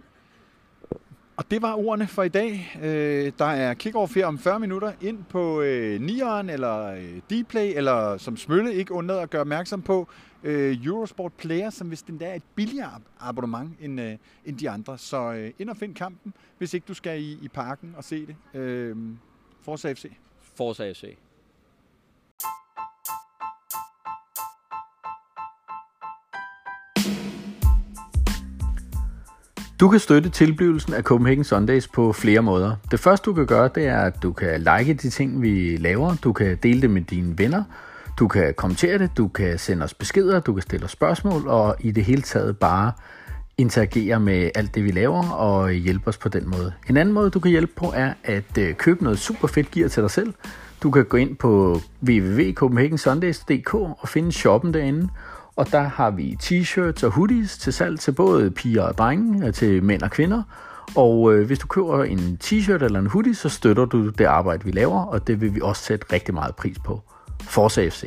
Og det var ordene for i dag. Øh, der er kick-off her om 40 minutter ind på øh, Nieren eller øh, Dplay, eller som Smølle ikke undlod at gøre opmærksom på, øh, Eurosport Player, som hvis den der er et billigere abonnement end, øh, end de andre. Så øh, ind og find kampen, hvis ikke du skal i, i parken og se det. Øh, Forza FC. Forza FC. Du kan støtte tilblivelsen af Copenhagen Sundays på flere måder. Det første du kan gøre, det er, at du kan like de ting, vi laver. Du kan dele det med dine venner. Du kan kommentere det, du kan sende os beskeder, du kan stille os spørgsmål, og i det hele taget bare interagere med alt det, vi laver, og hjælpe os på den måde. En anden måde, du kan hjælpe på, er at øh, købe noget super fedt gear til dig selv. Du kan gå ind på www.copenhagensundays.dk og finde shoppen derinde, og der har vi t-shirts og hoodies til salg til både piger og drenge, øh, til mænd og kvinder. Og øh, hvis du køber en t-shirt eller en hoodie, så støtter du det arbejde, vi laver, og det vil vi også sætte rigtig meget pris på. Forza FC.